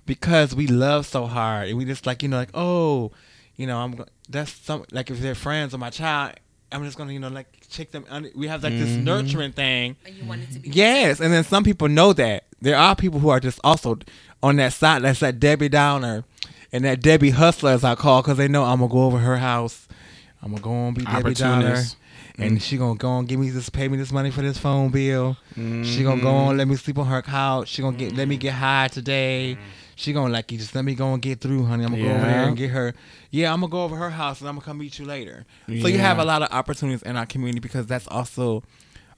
because we love so hard, and we just like you know, like oh, you know, I'm that's some like if they're friends or my child, I'm just gonna you know like check them. Under, we have like this mm-hmm. nurturing thing. and you wanted to be Yes, and then some people know that. There are people who are just also on that side. That's that Debbie Downer and that Debbie Hustler, as I call, because they know I'm gonna go over her house. I'm gonna go and be Debbie Downer, Opportunist. and she gonna go and give me this, pay me this money for this phone bill. She gonna go on, mm-hmm. let me sleep on her couch. She gonna get, let me get high today. She gonna like you. Just let me go and get through, honey. I'm gonna go over there and get her. Yeah, I'm gonna go over her house and I'm gonna come meet you later. So you have a lot of opportunities in our community because that's also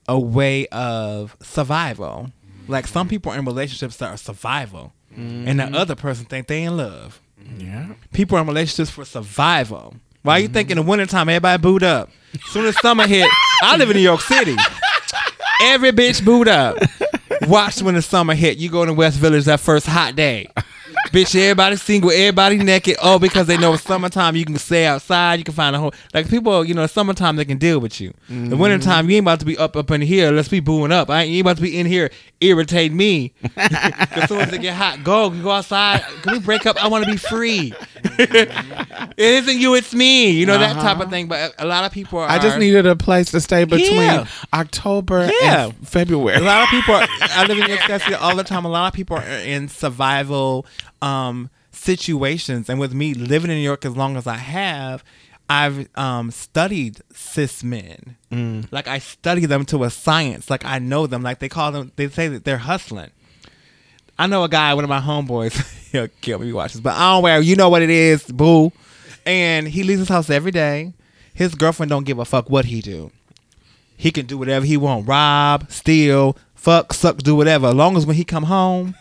a way of survival. Like some people are in relationships that are survival, and the mm-hmm. other person think they in love. Yeah. People are in relationships for survival. Why you think in the mm-hmm. wintertime everybody booed up? Soon as summer hit, I live in New York City. Every bitch booed up. Watch when the summer hit. You go to West Village that first hot day. bitch, everybody single, everybody naked. Oh, because they know it's summertime, you can stay outside, you can find a home. Like people, you know, summertime they can deal with you. The mm-hmm. wintertime, you ain't about to be up up in here. Let's be booing up. I ain't, you ain't about to be in here irritate me. as soon as it get hot, go. Go outside. Can we break up? I want to be free. it isn't you, it's me. You know that type of thing. But a lot of people are. I just needed a place to stay between Yeah. October Yeah. and February. A lot of people. Are, I live in New York City all the time. A lot of people are in survival um, situations, and with me living in New York as long as I have, I've um, studied cis men. Like I study them to a science. Like I know them. Like they call them. They say that they're hustling. I know a guy, one of my homeboys. He'll kill me he watches, but I don't wear. You know what it is, boo. And he leaves his house every day. His girlfriend don't give a fuck what he do. He can do whatever he want. Rob, steal, fuck, suck, do whatever. As long as when he come home,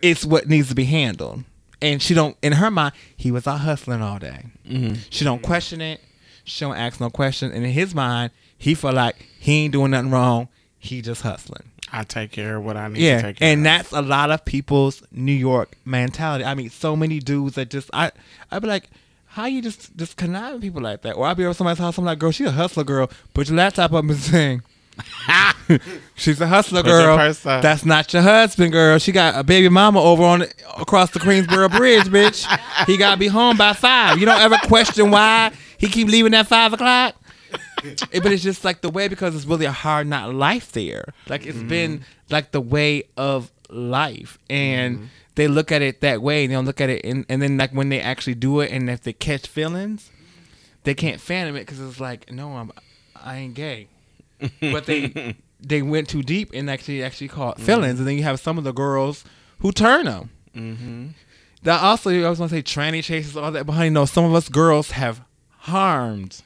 it's what needs to be handled. And she don't. In her mind, he was out hustling all day. Mm-hmm. She don't question it. She don't ask no questions. And in his mind, he feel like he ain't doing nothing wrong. He just hustling. I take care of what I need to Yeah, take care and of. that's a lot of people's New York mentality. I mean, so many dudes that just I I'd be like, how you just just conniving people like that? Or I'll be over somebody's house, I'm like, girl, she a hustler girl. Put your laptop up and sing. She's a hustler girl. That's not your husband, girl. She got a baby mama over on across the Queensboro Bridge, bitch. He gotta be home by five. You don't ever question why he keep leaving at five o'clock. It- but it's just like the way because it's really a hard not life there. Like it's been like the way of life, and they look at it that way, and they don't look at it, and, and then like when they actually do it, and if they catch feelings, they can't fathom it because it's like, no, I'm, I ain't gay, but they they went too deep and actually actually caught mm-hmm. feelings, and then you have some of the girls who turn them. That mm-hmm. also, I was gonna say tranny chases, all that, behind. honey, no, some of us girls have harmed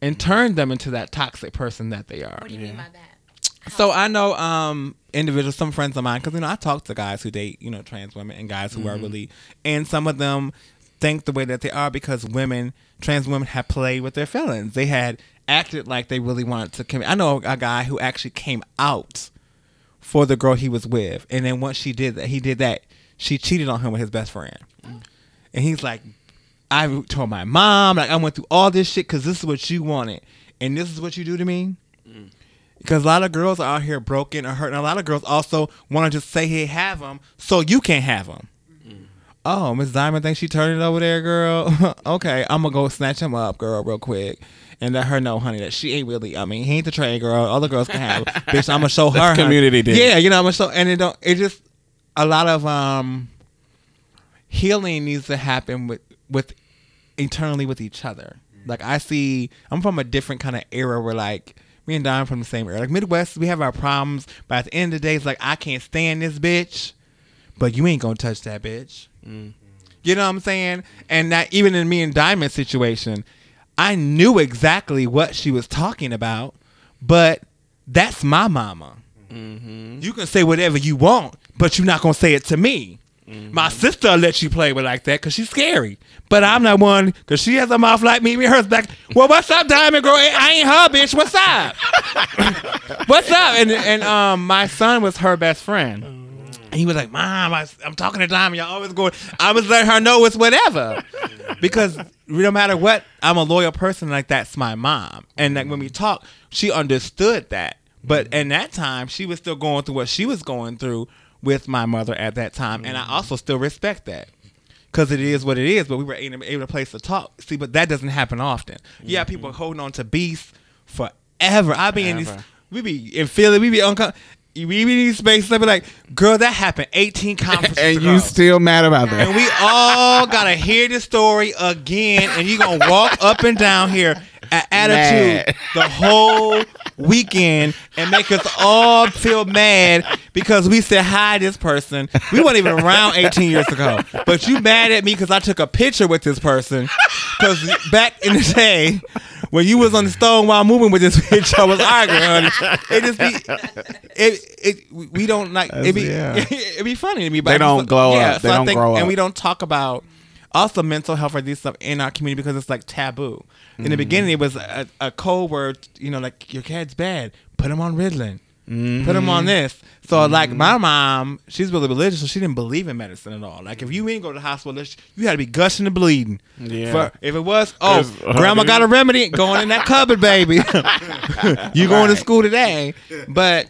and turned them into that toxic person that they are. What do you mean by that? So I know um individuals, some friends of mine, because you know I talk to guys who date you know trans women and guys who are mm-hmm. really, and some of them think the way that they are because women, trans women, have played with their feelings. They had acted like they really wanted to commit. I know a guy who actually came out for the girl he was with, and then once she did that, he did that. She cheated on him with his best friend, and he's like, I told my mom, like I went through all this shit because this is what you wanted, and this is what you do to me. Because a lot of girls are out here broken or hurt, and a lot of girls also want to just say, "Hey, have them," so you can't have them. Oh, Miss Diamond thinks she turned it over there, girl. okay, I'm gonna go snatch him up, girl, real quick, and let her know, honey, that she ain't really. I mean, he ain't the trade girl. Other girls can have, bitch. I'm gonna show her. That's community dick. Yeah, you know, I'm gonna show, and it don't. It just a lot of um healing needs to happen with with internally with each other. Like I see, I'm from a different kind of era where like me and Don from the same era. Like Midwest, we have our problems, but at the end of the day, it's like I can't stand this bitch, but you ain't gonna touch that bitch. You know what I'm saying? And that even in me and Diamond situation, I knew exactly what she was talking about, but that's my mama. You can say whatever you want, but you're not gonna say it to me. My sister let you play with like that because she's scary. But I'm not one because she has a mouth like me. Me her's back. Well, what's up, Diamond Girl? I ain't her, bitch. What's up? what's up? And and um, my son was her best friend. And he was like, Mom, I, I'm talking to Diamond. Y'all always going. I was letting her know it's whatever. because no matter what, I'm a loyal person. Like, that's my mom. And like when we mm-hmm. talked, she understood that. But mm-hmm. in that time, she was still going through what she was going through with my mother at that time. And I mm-hmm. also still respect that. Because it is what it is, but we were able able to place to talk. See, but that doesn't happen often. Have people holding on to beasts forever. I be in these, Forever. we be in Philly, we be uncomfortable. We be in these spaces, be like, girl, that happened 18 conferences and ago. you still mad about that. And we all gotta hear the story again, and you gonna walk up and down here an attitude Mad. the whole weekend and make us all feel mad because we said hi to this person. We weren't even around 18 years ago. But you mad at me because I took a picture with this person. Because back in the day, when you was on the stone while moving with this bitch, I was arguing, honey. It just be, it, it, we don't like, it be, Yeah. it be funny to me. But They don't glow up. They I don't grow up, And we don't talk about also mental health or these stuff in our community because it's like taboo. In Mm-hmm. the beginning, it was a, a code word, you know, like your cat's bad. Put him on Ritalin. Put him Mm-hmm. on this. So like my mom, she's really religious, so she didn't believe in medicine at all. Like if you ain't go to the hospital, you had to be gushing and bleeding. Yeah. For- if it was, oh, uh, grandma got a remedy, going in that cupboard, baby. you going to school today, but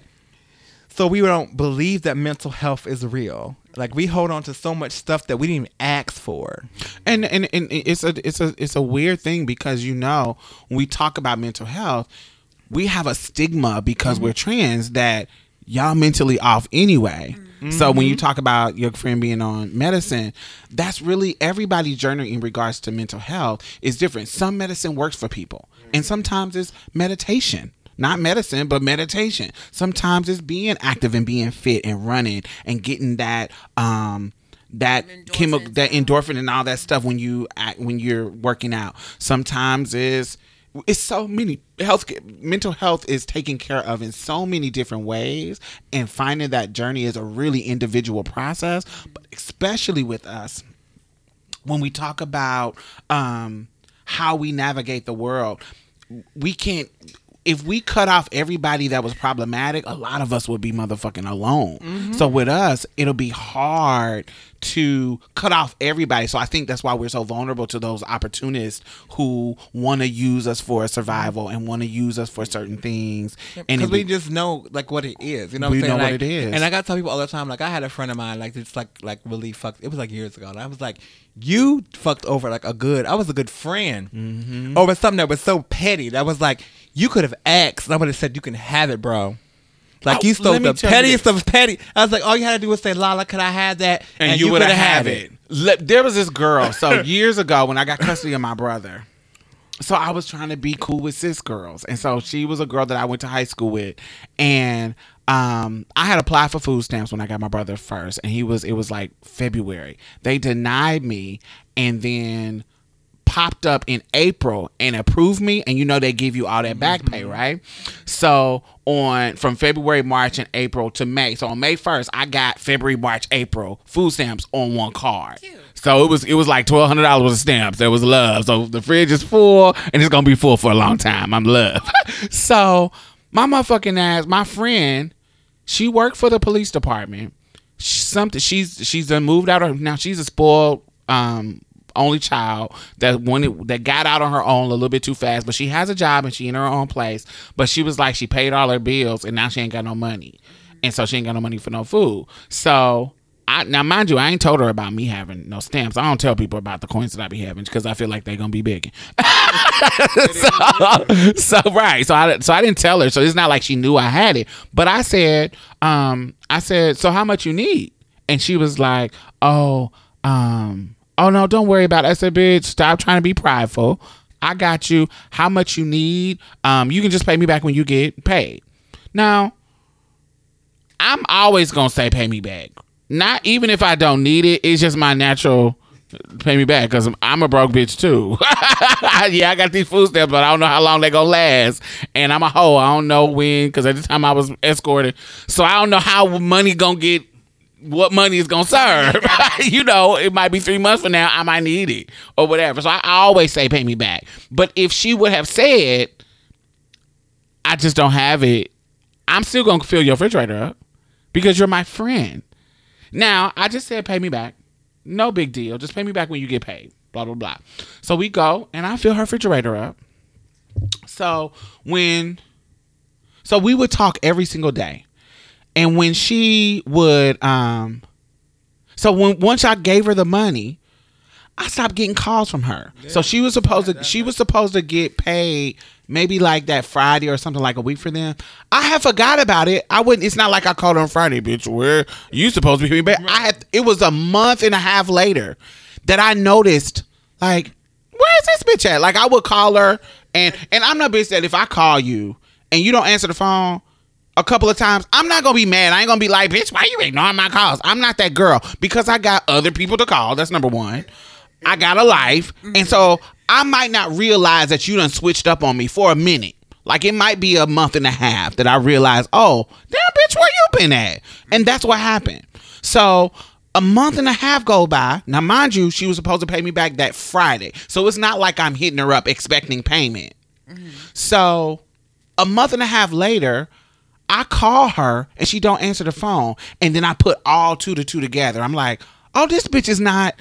so we don't believe that mental health is real. Like we hold on to so much stuff that we didn't even ask for. and, and and it's a it's a it's a weird thing because you know when we talk about mental health, we have a stigma because we're mm-hmm. trans that y'all mentally off anyway. Mm-hmm. So when you mm-hmm. talk about your friend being on medicine, that's really everybody's journey in regards to mental health is different. Some medicine works for people, and sometimes it's meditation. Not medicine, but meditation. Sometimes it's being active and being fit and running and getting that um that chemical that endorphin and all that stuff when you act when you're working out sometimes is it's so many health mental health is taken care of in so many different ways and finding that journey is a really individual process. But especially with us when we talk about um how we navigate the world we can't if we cut off everybody that was problematic, a lot of us would be motherfucking alone. So with us, it'll be hard to cut off everybody. So I think that's why we're so vulnerable to those opportunists who want to use us for survival and want to use us for certain things. And because we just know like what it is. You know, what We I'm saying? know what it is. And I gotta tell people all the time. Like I had a friend of mine, like it's like like really fucked. It was like years ago, and I was like, you fucked over like a good. I was a good friend Mm-hmm. over something that was so petty. That was like you could have asked, and I would have said you can have it, bro. Like Oh, you stole the pettiest of petty. I was like, all you had to do was say, "Lala, could I have that?" and, you would coulda have it. Le- There was this girl. So years ago, when I got custody of my brother, so I was trying to be cool with cis girls, and so she was a girl that I went to high school with, and um, I had applied for food stamps when I got my brother first, and he was it was like February. They denied me, and then popped up in April and approved me and you know they give you all that back pay, right? So on from February, March and April to May. So on May 1st, I got February, March, April food stamps on one card. So it was it was like twelve hundred dollars worth of stamps. There was love. So the fridge is full and it's gonna be full for a long time. I'm love. so my motherfucking ass, my friend, she worked for the police department. She- Something she's she's done moved out of now she's a spoiled um only child that wanted that got out on her own a little bit too fast, but she has a job and she in her own place. But she was like she paid all her bills and now she ain't got no money, and so she ain't got no money for no food. So I now mind you, I ain't told her about me having no stamps. I don't tell people about the coins that I be having because I feel like they're gonna be big. so, so right, so I so I didn't tell her. So it's not like she knew I had it. But I said, um, I said, so how much you need? And she was like, oh, um, oh no, don't worry about it. I said, bitch, stop trying to be prideful. I got you. How much you need? Um, you can just pay me back when you get paid. Now, I'm always gonna say pay me back. Not even if I don't need it. It's just my natural pay me back because I'm, a broke bitch too. yeah, I got these food stamps, but I don't know how long they gonna last. And I'm a hoe. I don't know when because at the time I was escorted, so I don't know how money gonna get. What money is gonna serve? you know, it might be three months from now. I might need it or whatever. So I, I always say pay me back. But if she would have said, I just don't have it, I'm still gonna fill your refrigerator up because you're my friend. Now, I just said pay me back. No big deal. Just pay me back when you get paid. Blah blah blah. So we go and I fill her refrigerator up. So when so we would talk every single day. And when she would um so when once I gave her the money, I stopped getting calls from her. so she was supposed to she was supposed to get paid maybe like that Friday or something like a week for them. I had forgot about it. I wouldn't it's not like I called her on Friday, bitch. Where you supposed to be paid? I had it was a month and a half later that I noticed like, where's this bitch at? Like I would call her, and and I'm not bitch that if I call you and you don't answer the phone a couple of times, I'm not gonna be mad. I ain't gonna be like, bitch, why you ignoring my calls? I'm not that girl because I got other people to call. That's number one. I got a life, and mm-hmm. so I might not realize that you done switched up on me for a minute. Like it might be a month and a half that I realize, oh, damn bitch, where you been at? And mm-hmm. that's what happened. So a month and a half go by. Now, mind you, she was supposed to pay me back that Friday. So it's not like I'm hitting her up expecting payment. Mm-hmm. So a month and a half later, I call her and she don't answer the phone. And then I put all two to two together. I'm like, oh, this bitch is not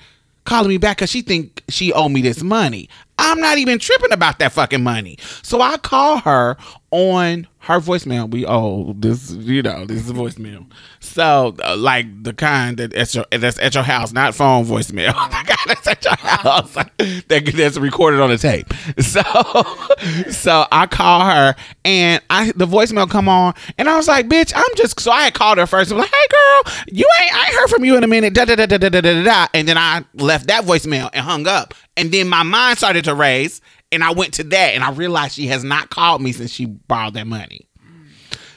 calling me back because she think she owe me this money. I'm not even tripping about that fucking money. So I call her on her voicemail. We oh this you know this is a voicemail. So uh, like the kind that at your that's at your house, not phone voicemail. the kind that's at your house that that's recorded on the tape. So so I call her and I the voicemail come on and I was like, bitch, I'm just so I had called her first. I was like, hey girl, you ain't I ain't heard from you in a minute. Da da da da da da da da. And then I left that voicemail and hung up. And then my mind started to raise and I went to that and I realized she has not called me since she borrowed that money.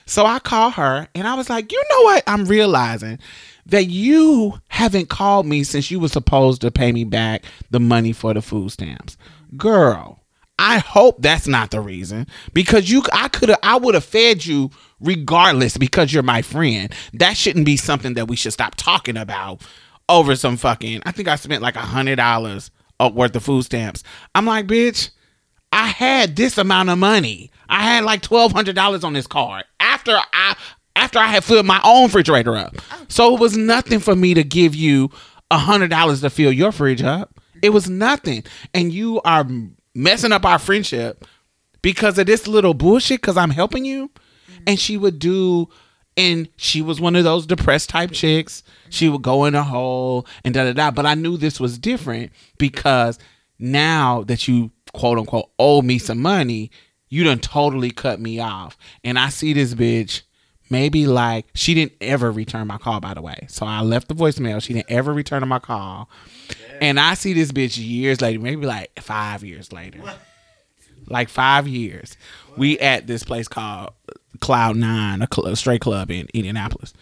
So I call her and I was like, you know what? I'm realizing that you haven't called me since you were supposed to pay me back the money for the food stamps. Girl, I hope that's not the reason because you I could have I would have fed you regardless because you're my friend. That shouldn't be something that we should stop talking about over some fucking I think I spent like a hundred dollars worth of food stamps. I'm like, bitch, I had this amount of money. I had like twelve hundred dollars on this card after I after I had filled my own refrigerator up. So it was nothing for me to give you a hundred dollars to fill your fridge up. It was nothing, and you are messing up our friendship because of this little bullshit. Because I'm helping you, and she would do. And she was one of those depressed type chicks. She would go in a hole and da da da. But I knew this was different because now that you quote unquote owe me some money, you done totally cut me off. And I see this bitch maybe like she didn't ever return my call by the way. So I left the voicemail. She didn't ever return my call. And I see this bitch years later, maybe like five years later. Like five years. We at this place called Cloud Nine, a, cl- a straight club in Indianapolis.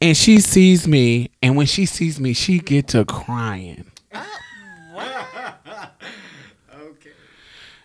And she sees me, and when she sees me, she get to crying. Ah.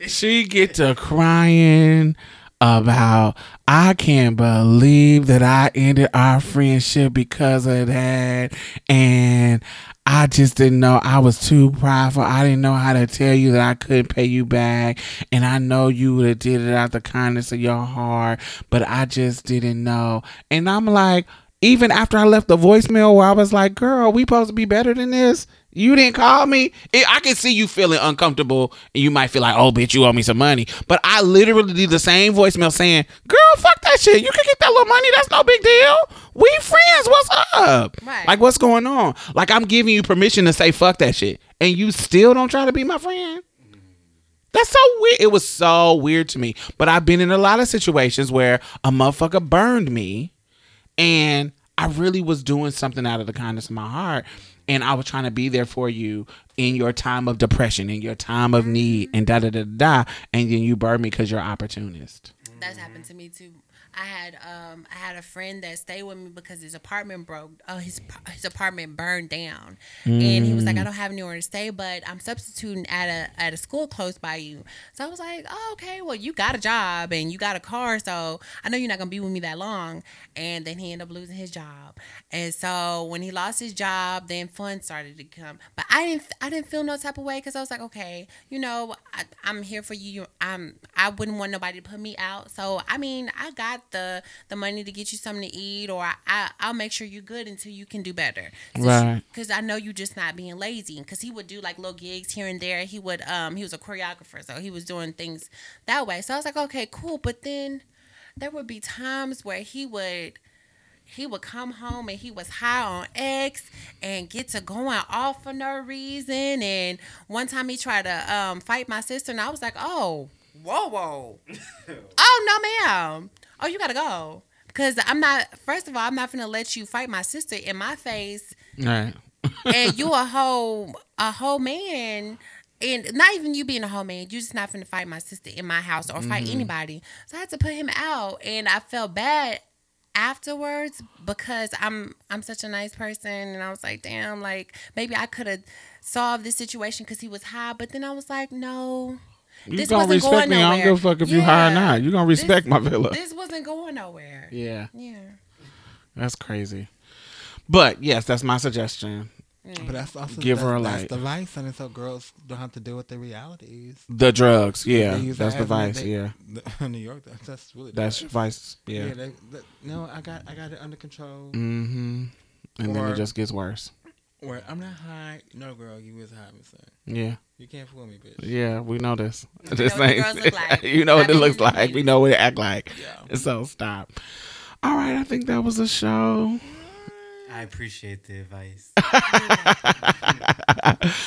She get to crying about I can't believe that I ended our friendship because of that and I just didn't know I was too prideful. I didn't know how to tell you that I couldn't pay you back. And I know you would have did it out the kindness of your heart, but I just didn't know. And I'm like, even after I left the voicemail where I was like, girl, we supposed to be better than this. You didn't call me. It, I can see you feeling uncomfortable and you might feel like, oh, bitch, you owe me some money. But I literally did the same voicemail saying, girl, fuck that shit. You can get that little money. That's no big deal. We friends. What's up? Right. Like, what's going on? Like, I'm giving you permission to say fuck that shit. And you still don't try to be my friend? That's so weird. It was so weird to me. But I've been in a lot of situations where a motherfucker burned me and I really was doing something out of the kindness of my heart. And I was trying to be there for you in your time of depression, in your time of need, and da da da da. And then you burned me because you're an opportunist. That's happened to me too. I had um I had a friend that stayed with me because his apartment broke. Uh, his his apartment burned down, and he was like, I don't have anywhere to stay, but I'm substituting at a at a school close by you. So I was like, oh okay, well you got a job and you got a car, so I know you're not gonna be with me that long. And then he ended up losing his job, and so when he lost his job, then funds started to come. But I didn't I didn't feel no type of way because I was like, okay, you know, I, I'm here for you. I'm I wouldn't want nobody to put me out. So I mean, I got the the money to get you something to eat, or I, I I'll make sure you're good until you can do better. Right. Because I know you're just not being lazy. Because he would do like little gigs here and there. He would um he was a choreographer, so he was doing things that way. So I was like, okay, cool. But then there would be times where he would he would come home and he was high on X and get to going off for no reason. And one time he tried to um, fight my sister, and I was like, "Oh, whoa, whoa, oh no, ma'am, oh you gotta go." Because I'm not. First of all, I'm not gonna let you fight my sister in my face, All right. and you a whole a whole man, and not even you being a whole man, you're just not finna fight my sister in my house or fight Mm-hmm. anybody. So I had to put him out, and I felt bad afterwards because I'm I'm such a nice person, and I was like, damn, like maybe I could have solved this situation because he was high, but then I was like, no. You this gonna wasn't respect going me? I don't nowhere. give a fuck if you high or not. You gonna respect This- my villa. This wasn't going nowhere. yeah, Yeah. that's crazy. But yes, that's my suggestion. But that's also Give that's, her a that's light. the vice, and so girls don't have to deal with the realities. The drugs, yeah, that's the vice, they- yeah, the- New York, that, that's really the that's your vice, Yeah, yeah. they, they, no, I got I got it under control. Mm-hmm. And then it just gets worse. Where I'm not high. No, girl, you was high, Miss Yeah, You can't fool me, bitch. yeah, we know this. know This what the girls look like. you know what it looks like. We know what it act like. Yeah. So stop. All right, I think that was a show. I appreciate the advice.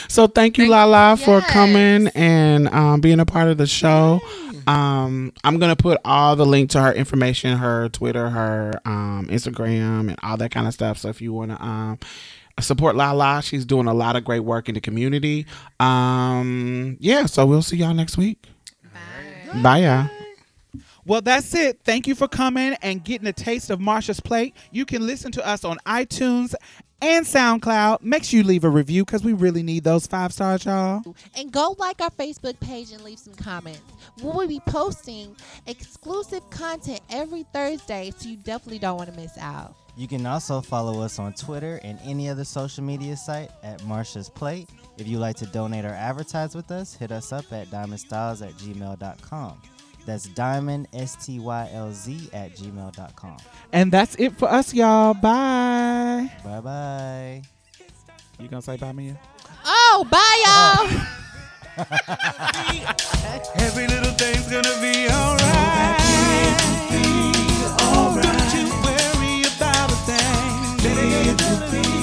So thank you, Thank- Lala, for Yes. coming and um, being a part of the show. Um, I'm gonna put all the link to her information, her Twitter, her um, Instagram, and all that kind of stuff. So if you want to um, support Lala, she's doing a lot of great work in the community. Um, yeah, so we'll see y'all next week. Bye. Bye, y'all. Well, that's it. Thank you for coming and getting a taste of Marsha's plate. You can listen to us on iTunes and SoundCloud. Make sure you leave a review because we really need those five stars, y'all. And go like our Facebook page and leave some comments. We will be posting exclusive content every Thursday, so you definitely don't want to miss out. You can also follow us on Twitter and any other social media site at Marsha's Plate. If you'd like to donate or advertise with us, hit us up at diamondstylz at gmail.com. That's diamond, S T Y L Z, at gmail.com. And that's it for us, y'all. Bye. Bye bye. You gonna say bye, Mia? Oh, bye, y'all. Every little thing's gonna be alright. You worry